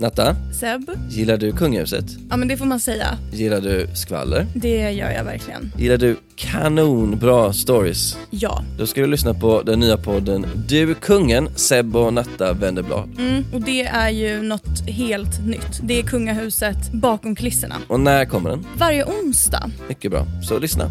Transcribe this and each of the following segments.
Natta, Seb? gillar du kungahuset? Ja men det får man säga. Gillar du skvaller? Det gör jag verkligen. Gillar du kanonbra stories? Ja. Då ska du lyssna på den nya podden Du kungen, Seb och Natta vänder blad. Mm, och det är ju något helt nytt. Det är kungahuset bakom kulisserna. Och när kommer den? Varje onsdag. Mycket bra, så lyssna.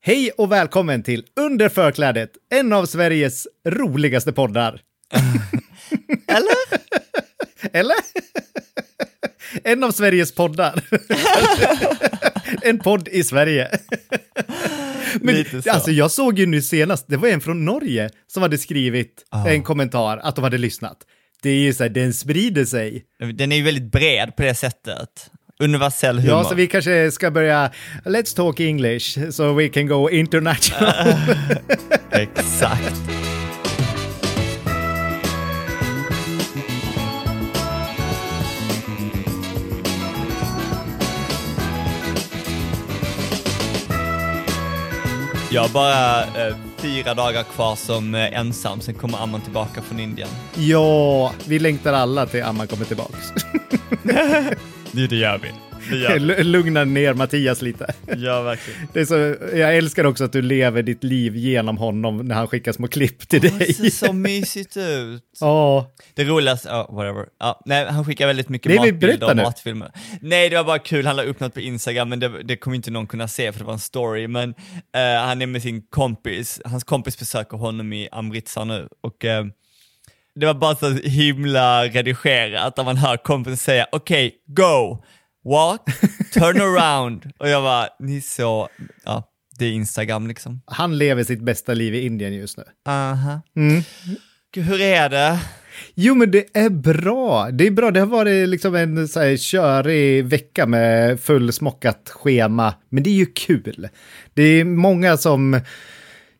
Hej och välkommen till Under förklädet, en av Sveriges roligaste poddar. Eller? Eller? en av Sveriges poddar. en podd i Sverige. Men Lite så. alltså jag såg ju nu senast, det var en från Norge som hade skrivit en kommentar att de hade lyssnat. Det är ju så här, den sprider sig. Den är ju väldigt bred på det sättet. Universell humor. Ja, så vi kanske ska börja, let's talk English, so we can go international. Exakt. Jag har bara eh, fyra dagar kvar som eh, ensam, sen kommer Amman tillbaka från Indien. ja, vi längtar alla till Amma kommer tillbaks. Det, det gör vi. Det gör vi. L- Lugna ner Mattias lite. Ja, verkligen. Det är så, jag älskar också att du lever ditt liv genom honom när han skickar små klipp till Det dig. ser så mysigt ut. Ja, Det roligaste, ja, whatever. Ja, nej, han skickar väldigt mycket Nej, matbilder och nu. matfilmer. Nej, det var bara kul, han la upp något på Instagram, men det, det kommer inte någon kunna se för det var en story. Men eh, han är med sin kompis, hans kompis besöker honom i Amritsar nu. Och eh, det var bara så himla redigerat, där man hör kompisen säga okej, go, walk, turn around. Och jag var, ni så, ja, det är Instagram liksom. han lever sitt bästa liv i Indien just nu. Aha. Mm. Hur är det? Jo, men det är bra. Det är bra. Det har varit liksom en så här körig vecka med fullsmockat schema, men det är ju kul. Det är många som...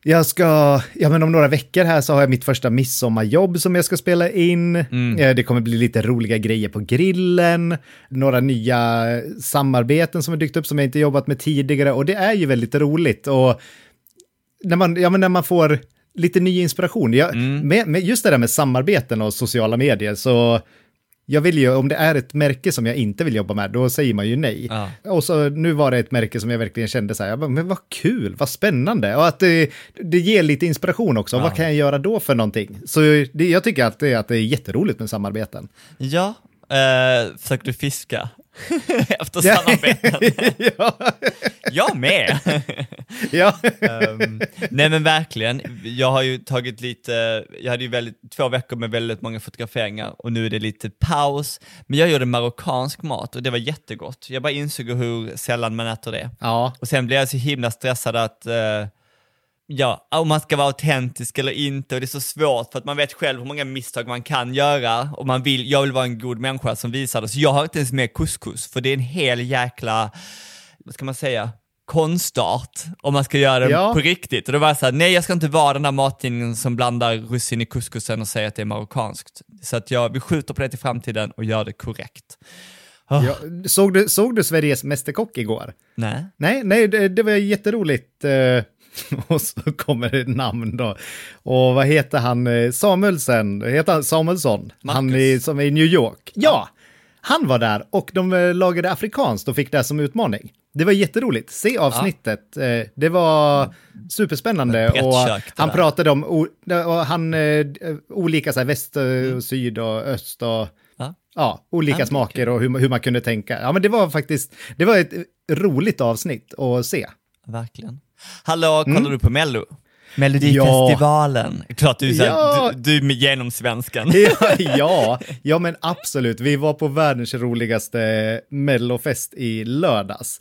Jag ska, ja men om några veckor här så har jag mitt första midsommarjobb som jag ska spela in. Eh, Det kommer bli lite roliga grejer på grillen, några nya samarbeten som har dykt upp som jag inte jobbat med tidigare och det är ju väldigt roligt. Och när man, ja, men när man får lite ny inspiration. Jag, med, med just det där med samarbeten och sociala medier så jag vill ju, om det är ett märke som jag inte vill jobba med, då säger man ju nej. Ja. Och så nu var det ett märke som jag verkligen kände så här, bara, men vad kul, vad spännande. Och att det, det ger lite inspiration också, vad kan jag göra då för någonting? Så det, jag tycker att det, att det är jätteroligt med samarbeten. Ja, eh, försöker du fiska efter samarbeten? ja, Jag med! ja. Ehm, nej men verkligen, jag har ju tagit lite, jag hade ju väldigt, två veckor med väldigt många fotograferingar och nu är det lite paus. Men jag gjorde marockansk mat och det var jättegott. Jag bara insåg hur sällan man äter det. ja. Och sen blev jag så himla stressad att eh, Ja, om man ska vara autentisk eller inte och det är så svårt för att man vet själv hur många misstag man kan göra och man vill, jag vill vara en god människa som visar det. Så jag har inte ens med couscous för det är en hel jäkla, vad ska man säga, konstart om man ska göra det Ja. på riktigt. Och då var jag såhär, nej jag ska inte vara den där mattidningen som blandar russin i couscousen och säger att det är marockanskt. Så att jag, vi skjuter på det till framtiden och gör det korrekt. Ah, Ja, såg, du, såg du Sveriges Mästerkock igår? Nej. Nej, nej, det, det var jätteroligt. eh, och så kommer det namn då. Och vad heter han? eh, Samuelsen? Heter han Samuelsson? Han Marcus. är, som är i New York. Ja, han var där och de eh, lagade afrikanskt och fick det som utmaning. Det var jätteroligt. Se avsnittet. Eh, Det var superspännande. Och han pratade om och han, olika så här, väst och och syd och öst och Ja. ja, olika Ja, smaker och hur, hur man kunde tänka. Ja, men det var faktiskt, det var ett roligt avsnitt att se. Verkligen. Hallå, kollar Mm. du på Mello? Melodifestivalen. Klart du är, så här, Ja. du, du genomsvenskan. ja, ja, ja, men absolut. Vi var på världens roligaste mellofest i lördags.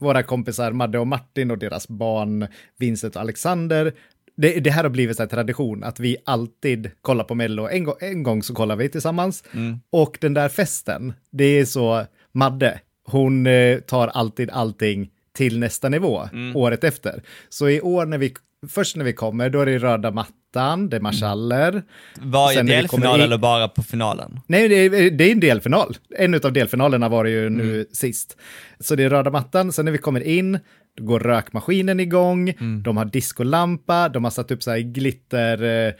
Våra kompisar Madde och Martin och deras barn Vincent och Alexander. Det, det här har blivit så här tradition att vi alltid kollar på Mello. En, gång- en gång så kollar vi tillsammans. Och den där festen, det är så Madde, hon eh, tar alltid allting till nästa nivå året efter. Så i år när vi, först när vi kommer, då är det röda mattan, det är marschaller. Varje när vi delfinal eller bara på finalen? Nej, det är, det är en delfinal. En av delfinalerna var det ju nu Mm. sist. Så det är röda mattan, sen när vi kommer in, då går rökmaskinen igång, Mm. de har diskolampa, de har satt upp så här glitter eh,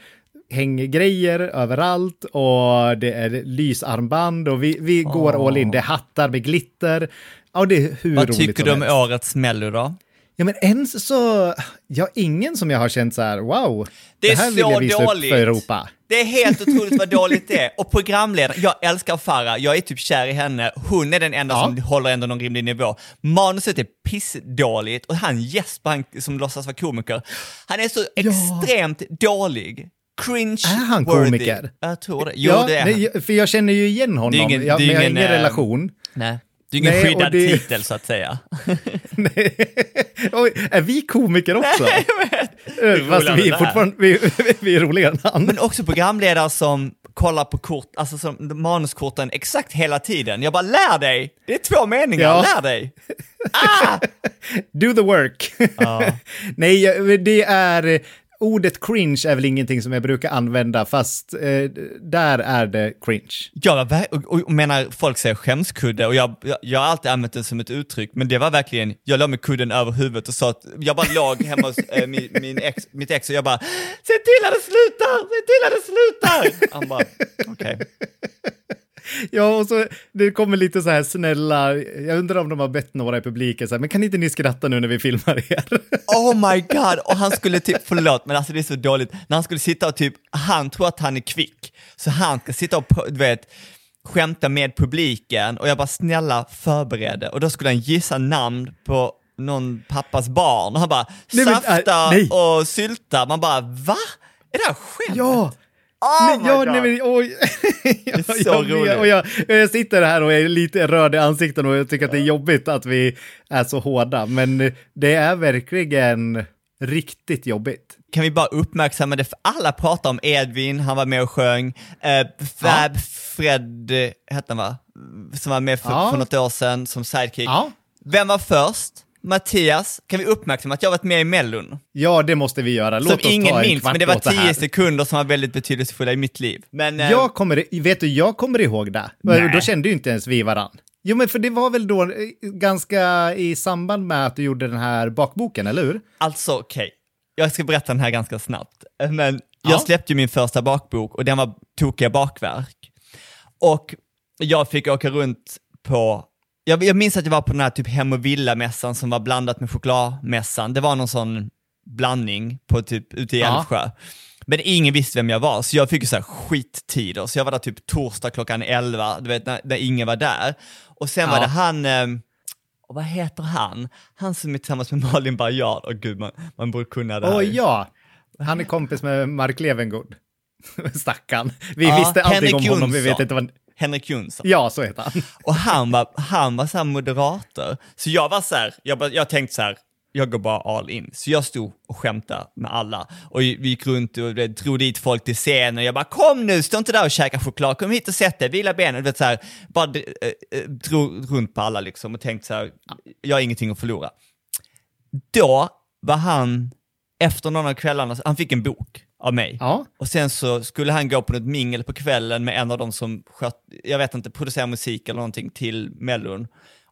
hänggrejer överallt och det är lysarmband och vi, vi går all in. Det är hattar med glitter. Ja, det är hur Vad tycker du om helst. årets mello då? Ja, men ens så, ja, ingen som jag har känt så här, wow, Det det, är här vill så jag visa dåligt. upp för Europa. Det är helt otroligt vad dåligt det är. Och programledaren, jag älskar Farah, jag är typ kär i henne. Hon är den enda Ja. som håller ändå någon rimlig nivå. Manuset är pissdåligt och han Jesper, han som låtsas vara komiker, han är så extremt dålig. Cringe Är han komiker? Jag tror det. Jo, ja, det är han. för jag känner ju igen honom, Det är ingen- jag, men jag har ingen, ingen eh, relation. Nej. Det är ingen Nej, skyddad det- titel så att säga. Nej. Oj, är vi komiker också? Nej, Fast vi är fortfarande vi, vi är roligare han. Men också programledare som kollar på kort, alltså som manuskorten exakt hela tiden. Jag bara, lär dig! Det är två meningar, Ja. lär dig! Do the work. Nej, jag- det är... Ordet cringe är väl ingenting som jag brukar använda, fast eh, där är det cringe. Jag och, och, och menar, folk säger skämskudde och jag, jag, jag har alltid använt det som ett uttryck, men det var verkligen, jag låg med kudden över huvudet och sa att, jag bara låg hemma hos eh, min, min ex, mitt ex och jag bara, se till att det slutar, se till att det slutar! Han bara, okej. Ja, och så det kommer lite så här snälla, jag undrar om de har bett några i publiken så här, men kan inte ni skratta nu när vi filmar er? Oh my god, och han skulle typ, förlåt men alltså det är så dåligt, när han skulle sitta och typ, han tror att han är kvick, så han ska sitta och, du vet, skämta med publiken och jag bara snälla förbered det. och då skulle han gissa namn på någon pappas barn och han bara Nej, men, äh, safta nej. och sylta, man bara va? Är det här skämt? Ja! Oh nej, ja, God. nej, men, oj. är jag, så jag, roligt. och jag, jag sitter här och är lite röd i ansikten och jag tycker att det är jobbigt att vi är så hårda, men det är verkligen riktigt jobbigt. kan vi bara uppmärksamma det, för alla pratar om Edvin, han var med och sjöng, eh, Fab Fred, eh, hette han va? Som var med för, Ja. för något år sedan som sidekick. Ja. Vem var först? Mattias, kan vi uppmärksamma att jag varit med i Mellon? Ja, det måste vi göra. Låt Som oss ingen ta en minns, men det var tio sekunder som var väldigt betydelsefulla i mitt liv. Men, eh, Jag kommer, vet du, jag kommer ihåg det. Nej. Då kände ju inte ens vi varann. Jo, men för det var väl då eh, ganska i samband med att du gjorde den här bakboken, eller hur? Alltså okej, jag ska berätta den här ganska snabbt. Men Ja. jag släppte ju min första bakbok och den var Tokiga bakverk. Och jag fick åka runt på, jag, jag minns att jag var på den här typ hem och villa-mässan som var blandat med chokladmässan. Det var någon sån blandning på typ ute i Ja. Älvsjö. Men ingen visste vem jag var, så jag fick ju så här skittider. Så jag var där typ torsdag klockan 11, du vet när, när ingen var där. Och sen var Ja. det han, eh, och vad heter han? Han som är tillsammans med Malin Baryard. Åh gud, man, man borde kunna det här. Åh ja, han är kompis med Mark Levengood. Stackarn. Vi Ja, visste allting Henrik om honom, vi vet Jonsson. inte vad... Henrik Jonsson. Ja, så heter han. Och han var, han var så här moderator. Så jag var så här, jag, jag tänkte så här, jag går bara all in. Så jag stod och skämtade med alla. Och vi gick runt och drog dit folk till scenen. Jag bara, kom nu, stå inte där och käka choklad, kom hit och sätt dig, vila benen. Du vet, så här, bara eh, eh, drog runt på alla liksom och tänkte så här, jag har ingenting att förlora. Då var han, efter någon av kvällarna, han fick en bok av mig. Ja. Och sen så skulle han gå på något mingel på kvällen med en av dem som sköt, jag vet inte, producerar musik eller någonting till Mellon.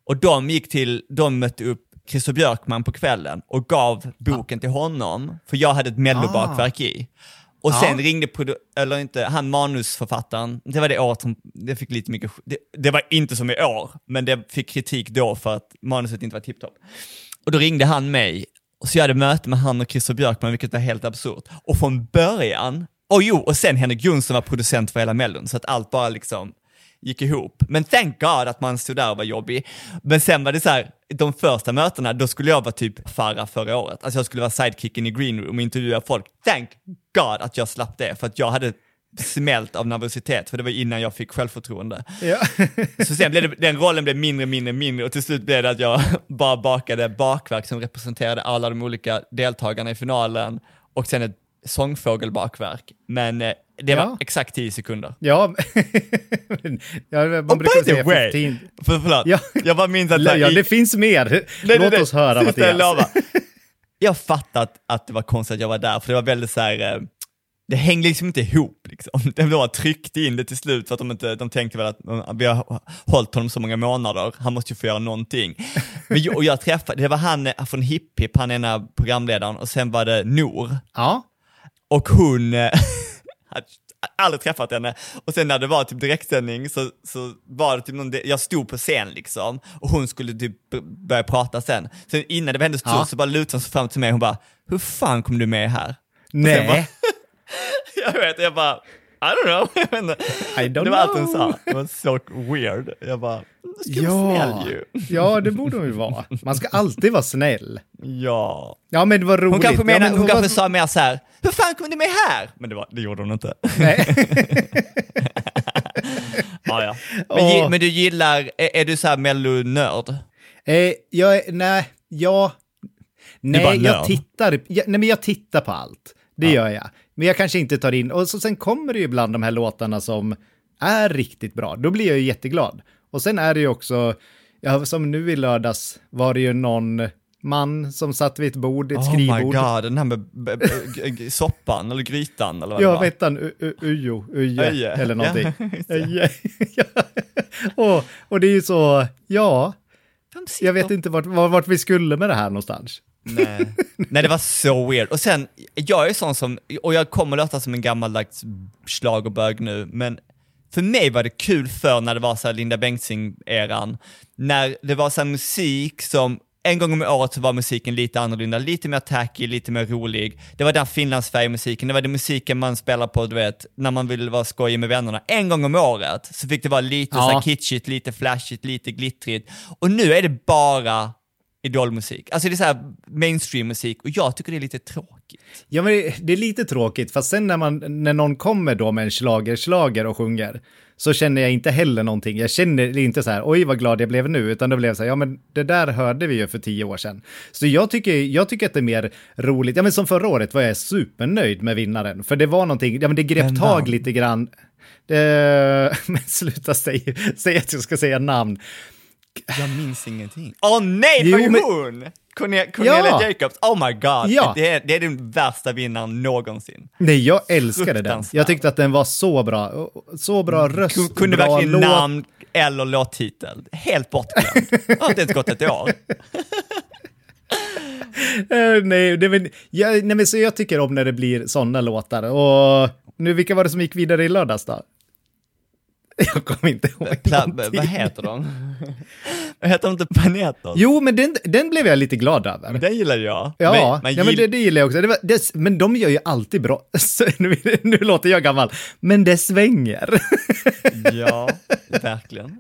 Och de gick till, de mötte upp Christer Björkman på kvällen och gav boken till honom, för jag hade ett mellobakverk i. Och sen Ja. ringde, produ- eller inte, han manusförfattaren, det var det året som, det fick lite mycket, det, det var inte som i år, men det fick kritik då för att manuset inte var tipptopp. Och då ringde han mig, och så jag hade möte med han och Christer Björkman, vilket var helt absurt. Och från början, och jo, och sen Henrik Jonsson var producent för hela Mellon, så att allt bara liksom, gick ihop. Men thank God att man stod där och var jobbig. Men sen var det så här, de första mötena, då skulle jag vara typ Farah förra året. Alltså jag skulle vara sidekicken i green room och intervjua folk. Thank God att jag slapp det, för att jag hade smält av nervositet, för det var innan jag fick självförtroende. Ja. Så sen blev det, den rollen blev mindre, mindre, mindre och till slut blev det att jag bara bakade bakverk som representerade alla de olika deltagarna i finalen och sen ett sångfågelbakverk. Men eh, det var Ja. exakt 10 sekunder. Ja, men- ja man Och brukar säga way, 15. för, förlåt, Ja. jag bara minns att Ja, jag det finns mer. Nej, Låt nej, nej. oss höra jag Mattias. Jag fattar att, att det var konstigt att jag var där, för det var väldigt så här, eh, det hängde liksom inte ihop. Liksom. De bara tryckte in det till slut för att de, inte, de tänkte väl att vi har hållit honom så många månader, han måste ju få göra någonting. Men, jag- och jag träffade, det var han eh, från Hipp Hipp, han är ena programledaren, och sen var det Nor. Ja, Och hon, eh, aldrig träffat henne. Och sen när det var typ direktsändning så, så var det typ någon, jag stod på scen liksom och hon skulle typ börja prata sen. Sen innan det var hennes tur Ja. så bara lutade hon sig fram till mig och hon bara, hur fan kom du med här? nej. Jag vet, jag bara, I don't know. I don't det var allt hon sa. Det var så weird. Jag bara, ska vara Ja. snäll ju. ja, det borde hon ju vara. Man ska alltid vara snäll. Ja. Ja, men det var roligt. Hon kanske, ja, menar, men hon kanske var- sa mer så här, hur fan kom du med här? Men det, var, det gjorde hon inte. Nej. Ja, ja. Men, Åh. men du gillar, är, är du så här mellonörd? Eh, jag, nej, ja, nej, jag tittar, jag, nej men jag tittar på allt. Det gör jag. Men jag kanske inte tar in, och så, sen kommer det ju ibland de här låtarna som är riktigt bra. Då blir jag ju jätteglad. Och sen är det ju också, ja, som nu i lördags var det ju någon man som satt vid ett bord, ett Oh my skrivbord. god, den här med soppan eller grytan eller vad Ja, vet han, Ujo, Uje, eller någonting. Öje. Och, och det är ju så, ja, jag vet inte vart, vart vi skulle med det här någonstans. Nej. Nej, det var så weird. Och sen, jag är sån som, och jag kommer låta som en gammaldags schlagerbög nu, men för mig var det kul för när det var så Linda Bengtzing-eran, när det var så musik som en gång om året så var musiken lite annorlunda, lite mer tacky, lite mer rolig. Det var den finlandsfärgmusiken, det var den musiken man spelar på, du vet, när man vill vara skojig med vännerna. En gång om året så fick det vara lite Ja. så kitschigt, lite flashigt, lite glittrigt. Och nu är det bara idolmusik. Alltså det är så här mainstream-musik och jag tycker det är lite tråkigt. Ja, men det, det är lite tråkigt, fast sen när, man, när någon kommer då med en slager, slager och sjunger, så känner jag inte heller någonting. Jag känner inte så här, oj vad glad jag blev nu, utan det blev så här, ja men det där hörde vi ju för tio år sedan. Så jag tycker, jag tycker att det är mer roligt, ja men som förra året var jag supernöjd med vinnaren, för det var någonting, ja men det grep Vem tag lite grann. Eh, men sluta säga, säg att jag ska säga namn. Jag minns ingenting. Åh nej, det var ju men- hon! Corne- Cornelia Ja. Jacobs, oh my god. Ja. Det, är, det är den värsta vinnaren någonsin. Nej, jag älskade den. Jag tyckte att den var så bra. Så bra röst, Kun- Kunde bra verkligen låt. namn eller låttitel. Helt bortglömd. Det har inte ens gått ett år. Eh, nej, det men, jag, nej, men så jag tycker om när det blir sådana låtar. Och nu, vilka var det som gick vidare i lördags då? Jag kommer inte ihåg Pla- vad heter de? heter de inte Panetos? Jo, men den, den blev jag lite glad över. Den gillar jag. Ja, Men, ja men gill- det, det gillar jag också. Det var, det, men de gör ju alltid bra. Nu, nu låter jag gammal, men det svänger. ja, verkligen.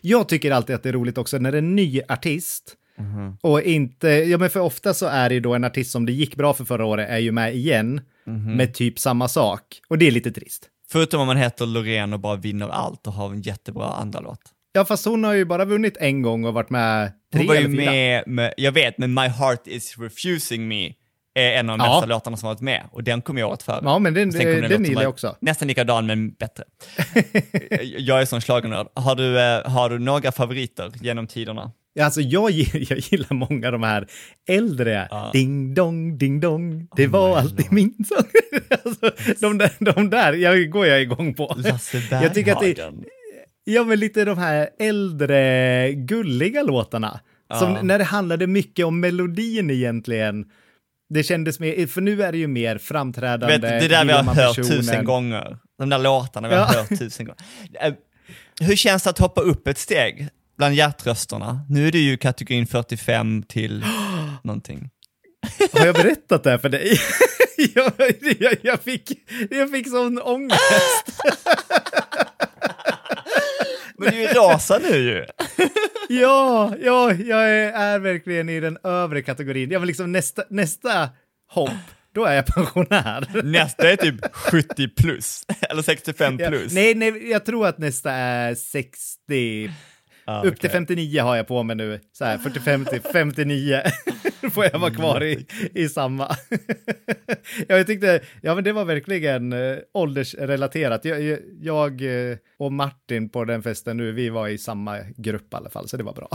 Jag tycker alltid att det är roligt också när en ny artist Mhm. och inte, ja men för ofta så är det ju då en artist som det gick bra för förra året är ju med igen Mhm. med typ samma sak. Och det är lite trist. Förutom om man heter Loreen och bara vinner allt och har en jättebra andra låt. Ja, fast hon har ju bara vunnit en gång och varit med tre Hon var ju eller fyra. med, med, jag vet, men My Heart Is Refusing Me är en av de Ja. bästa låtarna som varit med och den kom ju året före. Ja, men den, Och sen kom den, en den låt som gillar jag var också. Nästan likadan men bättre. jag är sån schlagernörd. Har du, eh, har du några favoriter genom tiderna? Ja, Alltså jag, jag gillar många av de här äldre, ding dong, ding dong, det Oh var alltid min sång. alltså, de, där, de där jag, går jag igång på. Lasse jag tycker att det, Berghagen. ja men lite de här äldre gulliga låtarna. Som Ja. när det handlade mycket om melodin egentligen. Det kändes mer, för nu är det ju mer framträdande. Vet, det där vi har hört personen. tusen gånger. De där låtarna vi har Ja. hört tusen gånger. Eh, Hur känns det att hoppa upp ett steg bland hjärtrösterna? Nu är du ju kategorin 45 till någonting. Har jag berättat det här för dig? jag, jag, jag, fick, jag fick sån ångest. Men du är rosa nu ju. Ja, ja, jag är, är verkligen i den övre kategorin. Jag vill liksom nästa, nästa hopp, då är jag pensionär. Nästa är typ 70 plus, eller 65 Ja, plus. nej, nej, jag tror att nästa är 60. Ah, Upp till okej. 59 har jag på mig nu. Så här, 45 till 59. Då får jag vara kvar i, i samma. ja, jag tyckte, ja men det var verkligen äh, åldersrelaterat. Jag, jag, eh, och Martin på den festen nu, vi var i samma grupp i alla fall, så det var bra.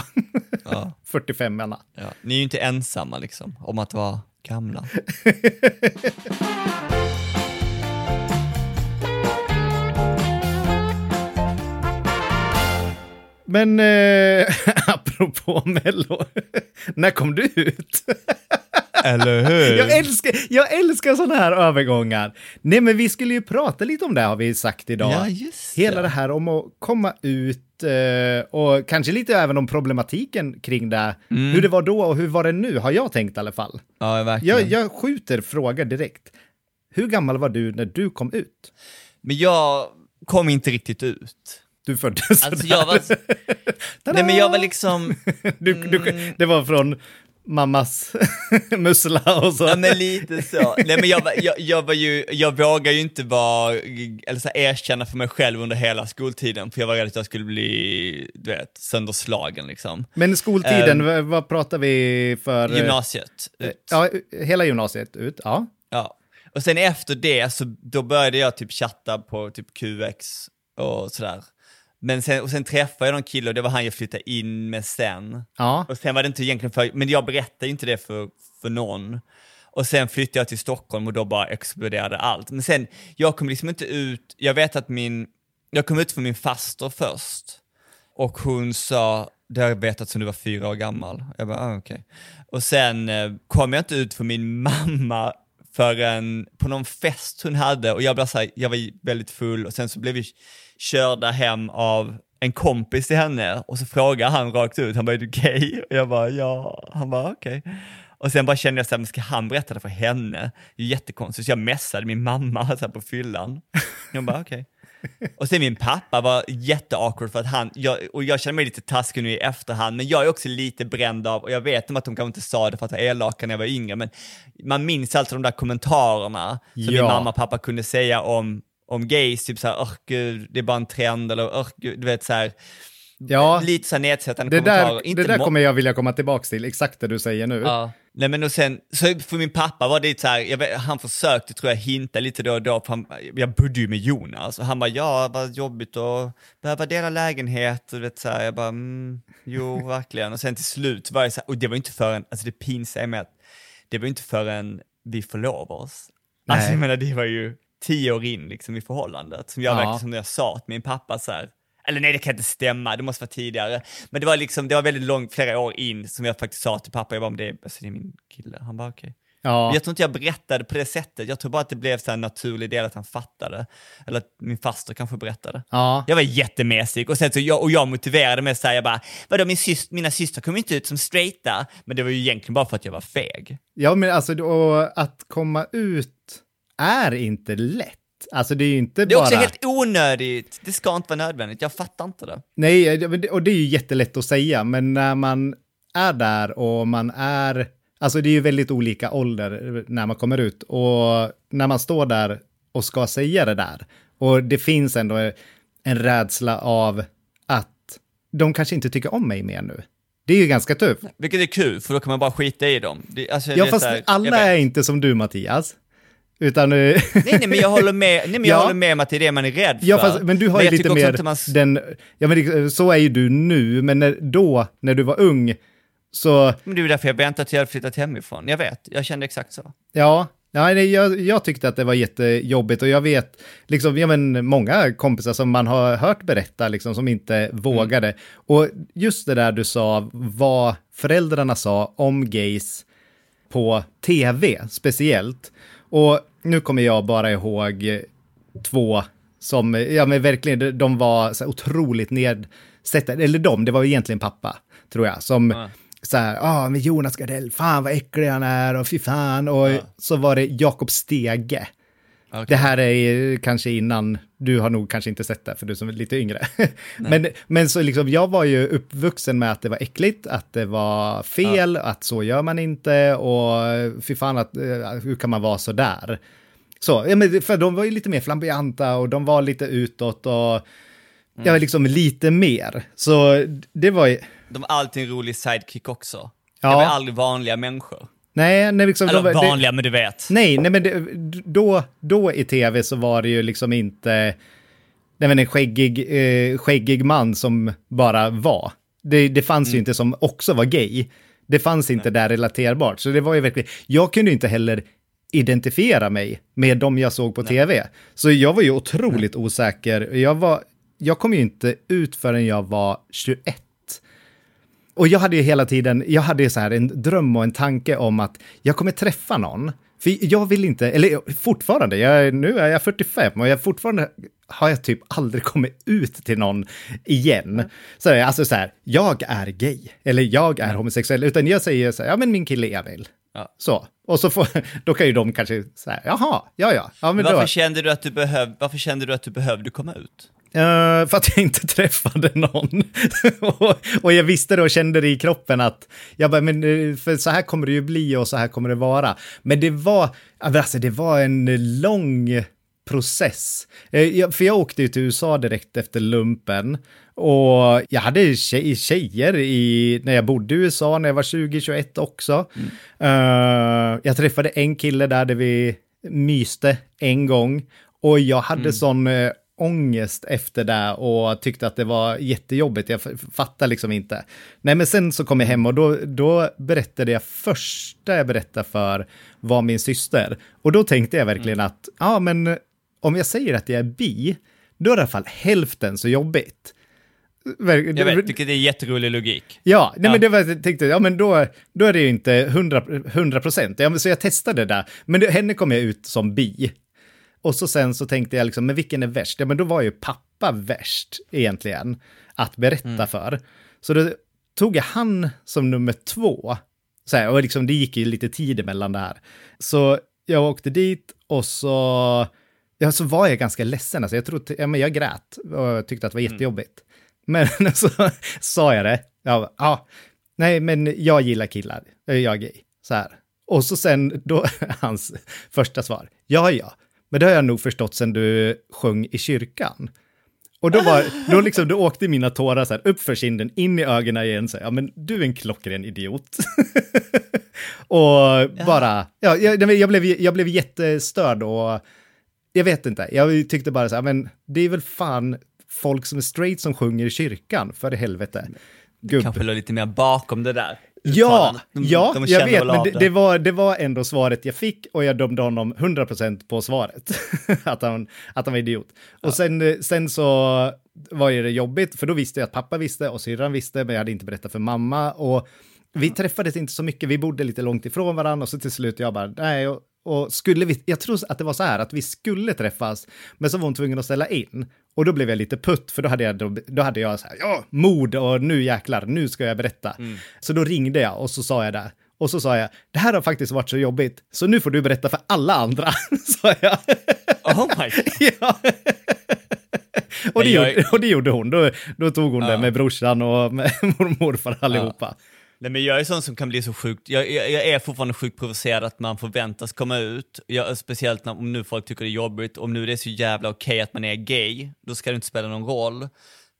Ja, 45 menar. ja. Ni är ju inte ensamma liksom, om att vara gamla. Men eh, apropå Mello, när kom du ut? Eller hur? Jag älskar, jag älskar sådana här övergångar. Nej, men vi skulle ju prata lite om det har vi sagt idag. Ja, just Hela det. det här om att komma ut eh, och kanske lite även om problematiken kring det. Mm. Hur det var då och hur var det nu, har jag tänkt i alla fall. Ja, verkligen. Jag, jag skjuter frågor direkt. Hur gammal var du när du kom ut? Men jag kom inte riktigt ut. Du föddes Alltså jag var... Nej men jag var liksom... du, du, det var från mammas mussla och så. Ja men lite så. Nej men jag, var- jag, jag var ju, jag vågade ju inte vara, eller så erkänna för mig själv under hela skoltiden, för jag var rädd att jag skulle bli, du vet, sönderslagen liksom. Men skoltiden, vad, vad pratar vi för? eh, Gymnasiet. Ut. Ja, hela gymnasiet ut, ja. Ja. Och sen efter det så då började jag typ chatta på typ QX och sådär. Men sen, och sen träffade jag någon kille och det var han jag flyttade in med sen. Ja, Och sen var det inte egentligen för, men jag berättade ju inte det för, för någon. Och sen flyttade jag till Stockholm och då bara exploderade allt. Men sen, jag kom liksom inte ut, jag vet att min, jag kom ut för min faster först. Och hon sa, det har jag vetat sedan du var fyra år gammal. Jag bara, ah, okej. Och sen eh, kom jag inte ut för min mamma förrän på någon fest hon hade och jag, blev så här, jag var väldigt full och sen så blev vi körda hem av en kompis till henne och så frågade han rakt ut, han bara är du gay? Och jag bara ja, han bara okej. Och sen bara kände jag så här, men ska han berätta det för henne? Det är jättekonstigt, så jag messade min mamma så här på fyllan. Jag bara okej. Och sen min pappa var jätteawkward för att han, jag, och jag känner mig lite taskig nu i efterhand, men jag är också lite bränd av, och jag vet om att de kanske inte sa det för att vara elaka när jag var yngre, men man minns alltså de där kommentarerna som Ja. min mamma och pappa kunde säga om, om gays, typ såhär, åh gud, det är bara en trend, eller åh gud, du vet såhär, ja. lite såhär nedsättande Det kommentarer. där, det där kommer jag vilja komma tillbaka till, exakt det du säger nu. Ja. Nej men och sen, så för min pappa var det så här, jag han försökte tror jag hinta lite då och då, för han, jag bodde ju med Jonas och han bara ja, vad jobbigt att behöva dela lägenhet och vet så här, jag bara mm, jo verkligen och sen till slut var det så här, och det var inte förrän, alltså det pinsamma med att det var inte förrän vi förlovade oss. Alltså Nej. jag menar det var ju tio år in liksom i förhållandet som jag Ja. verkligen som jag sa till min pappa så här, eller nej det kan inte stämma, det måste vara tidigare. Men det var liksom, det var väldigt långt, flera år in som jag faktiskt sa till pappa, jag bara, "Men det alltså, det är min kille. Han bara okej. Ja. Men Jag tror inte jag berättade på det sättet, jag tror bara att det blev så en naturlig del att han fattade. Eller att min faster kanske berättade. Ja. Jag var jättemesig och sen så jag, och jag motiverade mig här, jag bara, vadå min syst, mina systrar kommer inte ut som straighta, men det var ju egentligen bara för att jag var feg. ja, men alltså och att komma ut är inte lätt. Alltså det är ju inte Det är bara... också helt onödigt, det ska inte vara nödvändigt, jag fattar inte det. Nej, det- det- och det är ju jättelätt att säga, men när man är där och man är... Alltså det är ju väldigt olika ålder när man kommer ut och när man står där och ska säga det där. Och det finns ändå en rädsla av att de kanske inte tycker om mig mer nu. Det är ju ganska tufft. Vilket är kul, för då kan man bara skita i dem. Det, alltså, det Ja, är fast här, alla är inte som du, Mattias. Utan... eh, Nej, nej, men jag håller med, nej, men jag Ja. håller med om att det är det man är rädd för. Ja, fast, men du har ju jag lite mer man... den... Ja, men så är ju du nu, men när, då, när du var ung, så... Men det är ju därför jag väntade till jag hade flyttat hemifrån. Jag vet, jag kände exakt så. Ja, nej, jag, jag tyckte att det var jättejobbigt och jag vet, liksom, ja, men många kompisar som man har hört berätta, liksom, som inte vågade. Och just det där du sa, vad föräldrarna sa om gays på tv speciellt. Och nu kommer jag bara ihåg två som, ja men verkligen, de var så otroligt nedsättande, eller de, det var egentligen pappa, tror jag, som Ja. så här, ah, men Jonas Gardell, fan vad äcklig han är och fy fan, och så var det Jakob Stege. Okej. Det här är kanske innan, du har nog kanske inte sett det för du som är lite yngre. men, men så liksom, jag var ju uppvuxen med att det var äckligt, att det var fel, att så gör man inte och fy fan, att, eh, hur kan man vara så där? Så, ja, men för de var ju lite mer flamboyanta och de var lite utåt och Mm. jag var liksom lite mer. Så det var ju, De har alltid en rolig sidekick också. Ja. De är aldrig vanliga människor. Nej, nej, liksom, Eller de, var- det- vanliga, men du vet. Nej, nej men det, då, då i tv så var det ju liksom inte nej, men en skäggig, eh, skäggig man som bara var. Det, det fanns ju inte som också var gay. Det fanns inte där relaterbart. Så det var ju verkligen, jag kunde ju inte heller identifiera mig med de jag såg på tv. Så jag var ju otroligt osäker. Jag, var, jag kom ju inte ut förrän jag var 21. Och jag hade ju hela tiden, jag hade ju så här en dröm och en tanke om att jag kommer träffa någon. För jag vill inte, eller fortfarande, jag, nu är jag 45 och jag fortfarande har jag typ aldrig kommit ut till någon igen. Så alltså så här, jag är gay, eller jag är homosexuell, utan jag säger så här, ja men min kille Emil. Ja. Så, och så får, då kan ju de kanske säga, jaha, ja ja, ja men Men då. varför, kände du att du behöv, varför kände du att du behövde komma ut? Eh, för att jag inte träffade någon. och, och jag visste det och kände det i kroppen att, jag bara, men eh, för så här kommer det ju bli och så här kommer det vara. Men det var, alltså det var en lång process. Eh, jag- För jag åkte ju till USA direkt efter lumpen och jag hade tjej, tjejer i, när jag bodde i USA när jag var 20-21 också. Eh, jag träffade en kille där, där vi myste en gång och jag hade sån eh, ångest efter det och tyckte att det var jättejobbigt. Jag fattar liksom inte. Nej, men sen så kom jag hem och då, då berättade jag första jag berättade för var min syster. Och då tänkte jag verkligen att, ja men om jag säger att jag är bi, då är det i alla fall hälften så jobbigt. Jag vet, vilket är jätterolig logik. Ja, nej Ja. men det var, jag tänkte, ja men då, då är det ju inte 100 100 procent. Ja, men så jag testade det där. Men det, henne kom jag ut som bi. Och så sen så tänkte jag liksom, men vilken är värst? Ja, men då var ju pappa värst egentligen att berätta för. Så då tog jag han som nummer två. Så här, och liksom, det gick ju lite tid emellan det här. Så jag åkte dit och så, ja, så var jag ganska ledsen. Alltså, jag, trodde, ja, men jag grät och tyckte att det var jättejobbigt. Men så sa jag det. Ja, ja, nej, men jag gillar killar. Jag är gay. Så här. Och så sen då, hans första svar. Ja, ja, men det har jag nog förstått sen du sjöng i kyrkan. Och då, var, då, liksom, då åkte mina tårar så här upp för kinden, in i ögonen igen. Så här, ja, men du är en klockren idiot. och bara, ja, jag, jag, blev, jag blev jättestörd och jag vet inte, jag tyckte bara så här, men det är väl fan folk som är straight som sjunger i kyrkan, för i helvete. Gubb. Kanske låg lite mer bakom det där. Ja. De- ja de jag vet, men det, det, var, det var ändå svaret jag fick och jag dömde honom 100% på svaret. att, han, att han var idiot. Och sen, sen så var ju det jobbigt, för då visste jag att pappa visste och syrran visste, men jag hade inte berättat för mamma. Och vi träffades inte så mycket, vi bodde lite långt ifrån varandra och så till slut jag bara, nej, och, skulle vi, jag tror att det var så här att vi skulle träffas, men så var hon tvungen att ställa in. Och då blev jag lite putt, för då hade jag, då, då hade jag så här, ja, mod och nu jäklar, nu ska jag berätta. Så då ringde jag och så sa jag det. Och så sa jag, det här har faktiskt varit så jobbigt, så nu får du berätta för alla andra, sa jag. Oh my God. ja. och, det jag- gjorde, och det gjorde hon, då, då tog hon det Ja. med brorsan och med mormor och morfar allihopa. Nej men jag är sån som kan bli så sjukt, jag, jag, jag är fortfarande sjukt provocerad att man förväntas komma ut, jag, speciellt när, om nu folk tycker det är jobbigt, om nu det är så jävla okej att man är gay, då ska det inte spela någon roll.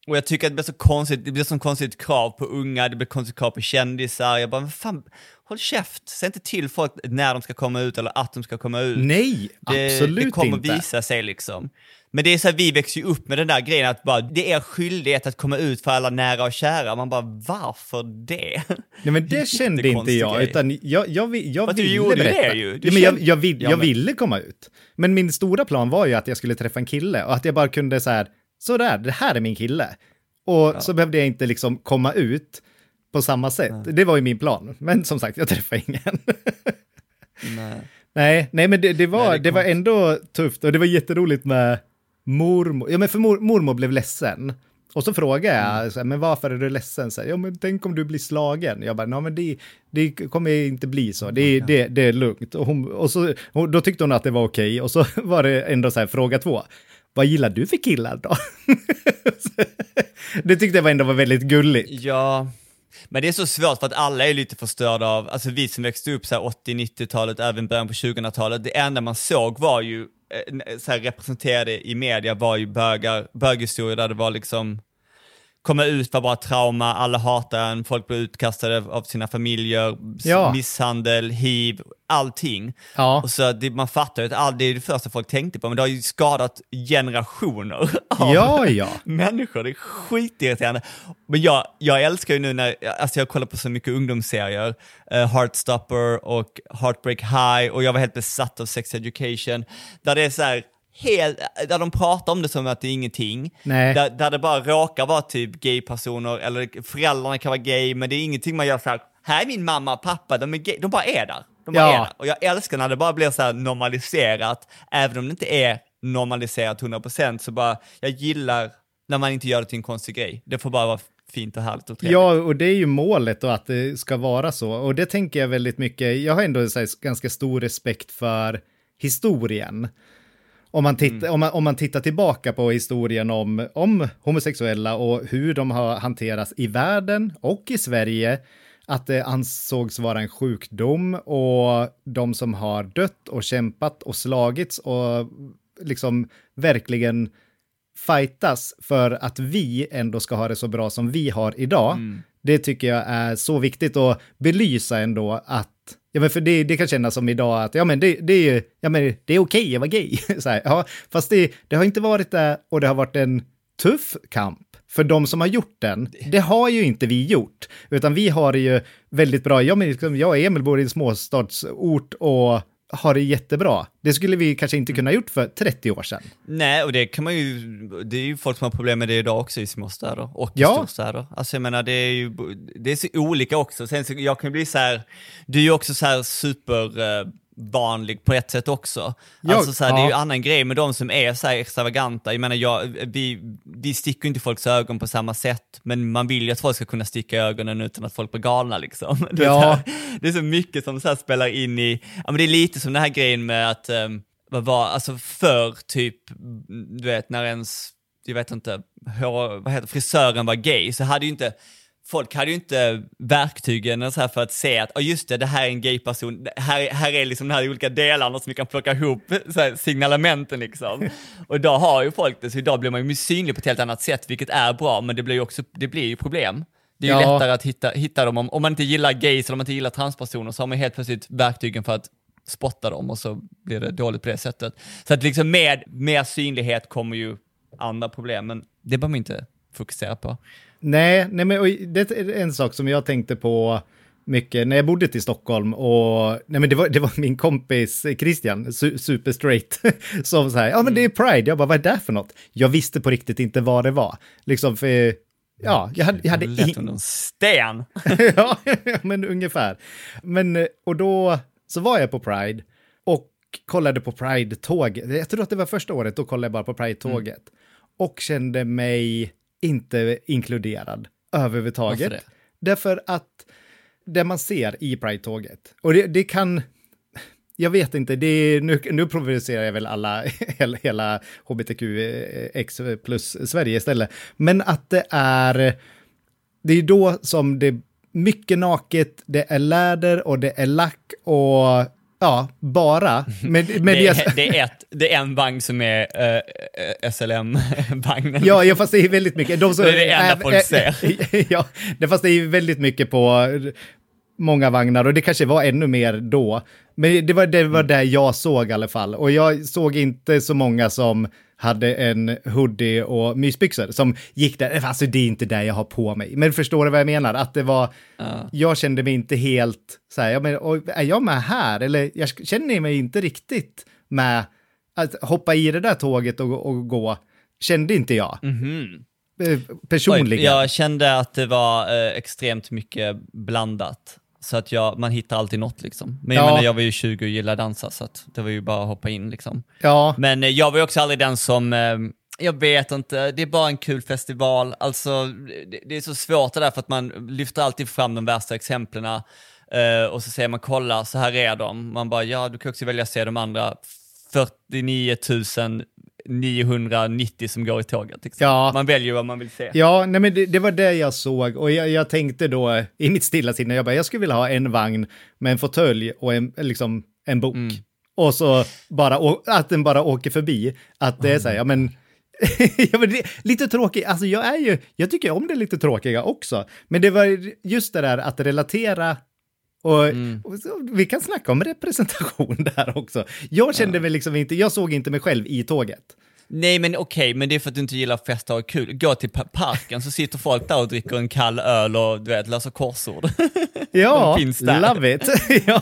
Och jag tycker att det blir så konstigt, det blir så konstigt krav på unga, det blir konstigt krav på kändisar, jag bara, men fan, håll käft, säg inte till folk när de ska komma ut eller att de ska komma ut. Nej, Det, absolut det kommer inte. visa sig liksom. Men det är så här, vi växer ju upp med den där grejen att bara, det är er skyldighet att komma ut för alla nära och kära. Man bara, varför det? Nej, men det kände inte jag, grej. utan jag, jag, vi- jag Fast du ville gjorde berätta. det ju. Du Ja, men jag, jag, vill, Ja, jag men- ville komma ut. Men min stora plan var ju att jag skulle träffa en kille och att jag bara kunde så här, sådär, det här är min kille. Och så behövde jag inte liksom komma ut på samma sätt. Det var ju min plan. Men som sagt, jag träffade ingen. Nej. nej, nej, men det, det var, Nej, det, det var ändå tufft och det var jätteroligt med mormor. Ja, men för mor, mormor blev ledsen. Och så frågade jag, så här, men varför är du ledsen? Så här, ja, men tänk om du blir slagen. Jag bara, nej men det, det kommer inte bli så, det, det, det är lugnt. Och, hon, och, så, och då tyckte hon att det var okej, och så var det ändå så här, fråga två. Vad gillar du för killar då? det tyckte jag ändå var väldigt gulligt. Ja, men det är så svårt för att alla är lite förstörda av, alltså vi som växte upp så här 80-90-talet, även början på 2000-talet, det enda man såg var ju, Eh, så här representerade i media var ju bögar, böghistorier där det var liksom, komma ut var bara trauma, alla hatar en, folk blir utkastade av sina familjer, Ja. misshandel, hiv, allting. Ja. Och så det, man fattar ju att all, det är det första folk tänkte på, men det har ju skadat generationer av Ja, ja. människor. Det är skitirriterande. Men jag, jag älskar ju nu när, alltså jag kollar på så mycket ungdomsserier, uh, Heartstopper och Heartbreak High och jag var helt besatt av Sex Education, där det är så här Helt, där de pratar om det som att det är ingenting. Där, där det bara råkar vara typ gay-personer, eller föräldrarna kan vara gay, men det är ingenting man gör så här. här är min mamma och pappa, de är gay, de bara är där. De bara Ja. är där. Och jag älskar när det bara blir så här normaliserat, även om det inte är normaliserat 100% så bara, jag gillar när man inte gör det till en konstig grej. Det får bara vara fint och härligt och trevligt. Ja, och det är ju målet då att det ska vara så. Och det tänker jag väldigt mycket, jag har ändå här, ganska stor respekt för historien. Om man, titt, om, man, om man tittar tillbaka på historien om, om homosexuella och hur de har hanterats i världen och i Sverige, att det ansågs vara en sjukdom och de som har dött och kämpat och slagits och liksom verkligen fightas för att vi ändå ska ha det så bra som vi har idag. Det tycker jag är så viktigt att belysa ändå att, ja men för det, det kan kännas som idag att, ja men det, det är ju, ja men det är okej att vara gay. så här, ja, fast det, det har inte varit det och det har varit en tuff kamp för de som har gjort den. Det har ju inte vi gjort, utan vi har det ju väldigt bra. Jag, men, liksom, jag och Emil bor i en småstadsort och har det jättebra. Det skulle vi kanske inte kunna gjort för 30 år sedan. Nej, och det kan man ju, det är ju folk som har problem med det idag också i småstäder och i Ja. storstäder. Alltså jag menar, det är ju, det är så olika också. Sen så, jag kan bli så här, du är ju också så här super eh, vanlig på ett sätt också. Ja, alltså så här, det är ju ja. annan grej med de som är så extravaganta. Jag menar, jag, vi, vi sticker inte folks ögon på samma sätt, men man vill ju att folk ska kunna sticka ögonen utan att folk blir galna liksom. Det är, Ja. här, det är så mycket som så spelar in i, ja men det är lite som den här grejen med att, um, vad var, alltså för typ, du vet när ens, jag vet inte, hår, vad heter frisören var gay så hade ju inte, folk hade ju inte verktygen så här för att se att, oh just det, det här är en gay-person, här, här är liksom de här olika delarna som vi kan plocka ihop, så här, signalementen liksom. Och då har ju folk det, så idag blir man ju synlig på ett helt annat sätt, vilket är bra, men det blir ju också, det blir ju problem. Det är ju Ja. lättare att hitta, hitta dem, om, om man inte gillar gays eller om man inte gillar transpersoner så har man helt plötsligt verktygen för att spotta dem och så blir det dåligt på det sättet. Så att liksom med mer synlighet kommer ju andra problem, men det behöver man inte fokusera på. Nej, nej men det är en sak som jag tänkte på mycket när jag bodde till Stockholm och nej men det var, det var min kompis Christian, su, super straight, som så här, ja men det är Pride, jag bara vad är det för något? Jag visste på riktigt inte vad det var, liksom för, ja, jag hade, jag hade Lätt under en sten. ja, men ungefär. Men, och då så var jag på Pride och kollade på Pride-tåg. Jag tror att det var första året, då kollade jag bara på Pride-tåget. Och kände mig inte inkluderad överhuvudtaget. Varför det? Därför att det man ser i Pride-tåget, och det, det kan... Jag vet inte, det är, nu, nu provocerar jag väl alla, hela, hela hbtqx plus Sverige istället. Men att det är det är då som det är mycket naket, det är läder och det är lack och ja, bara. Med, med Det är, det, är ett, det är en vagn som är uh, SLM-vagnen. ja, ja, fast det är väldigt mycket. De som, Det är det enda folk ser. ja, det, fast det är väldigt mycket på många vagnar och det kanske var ännu mer då. Men det var, det var det jag såg i alla fall. Och jag såg inte så många som hade en hoodie och mysbyxor som gick där. Alltså det är inte det jag har på mig. Men förstår du vad jag menar? Att det var, jag kände mig inte helt så här, ja, men, är jag med här? Eller jag känner mig inte riktigt med att hoppa i det där tåget och, och gå. Kände inte jag. Eh, Personligen. Oj, jag kände att det var eh, extremt mycket blandat. Så att jag, man hittar alltid något liksom. Men jag Ja. menar, jag var ju 20 och gillade dansa, så att det var ju bara att hoppa in liksom. Ja, Men eh, jag var ju också aldrig den som, eh, Jag vet inte, det är bara en kul festival. Alltså, det, det är så svårt det där för att man lyfter alltid fram de värsta exemplen. eh, och så säger man kolla, så här är de. Man bara, ja du kan också välja att se de andra 49 990 som går i tåget. Liksom. Ja. Man väljer vad man vill se. Ja, nej men det, det var det jag såg och jag, jag tänkte då i mitt stilla sinne, jag bara, jag skulle vilja ha en vagn med en fåtölj och en, liksom, en bok. Och så bara, att den bara åker förbi. Att det är så här, ja men, ja, men det, lite tråkigt, alltså jag är ju, jag tycker om det lite tråkiga också. Men det var just det där att relatera och, och så, vi kan snacka om representation där också. Jag kände mig liksom inte, jag såg inte mig själv i tåget. Nej men okej, men det är för att du inte gillar att festa och ha kul. Gå till pa- parken så sitter folk där och dricker en kall öl och du vet, läser korsord. Ja, love it. ja.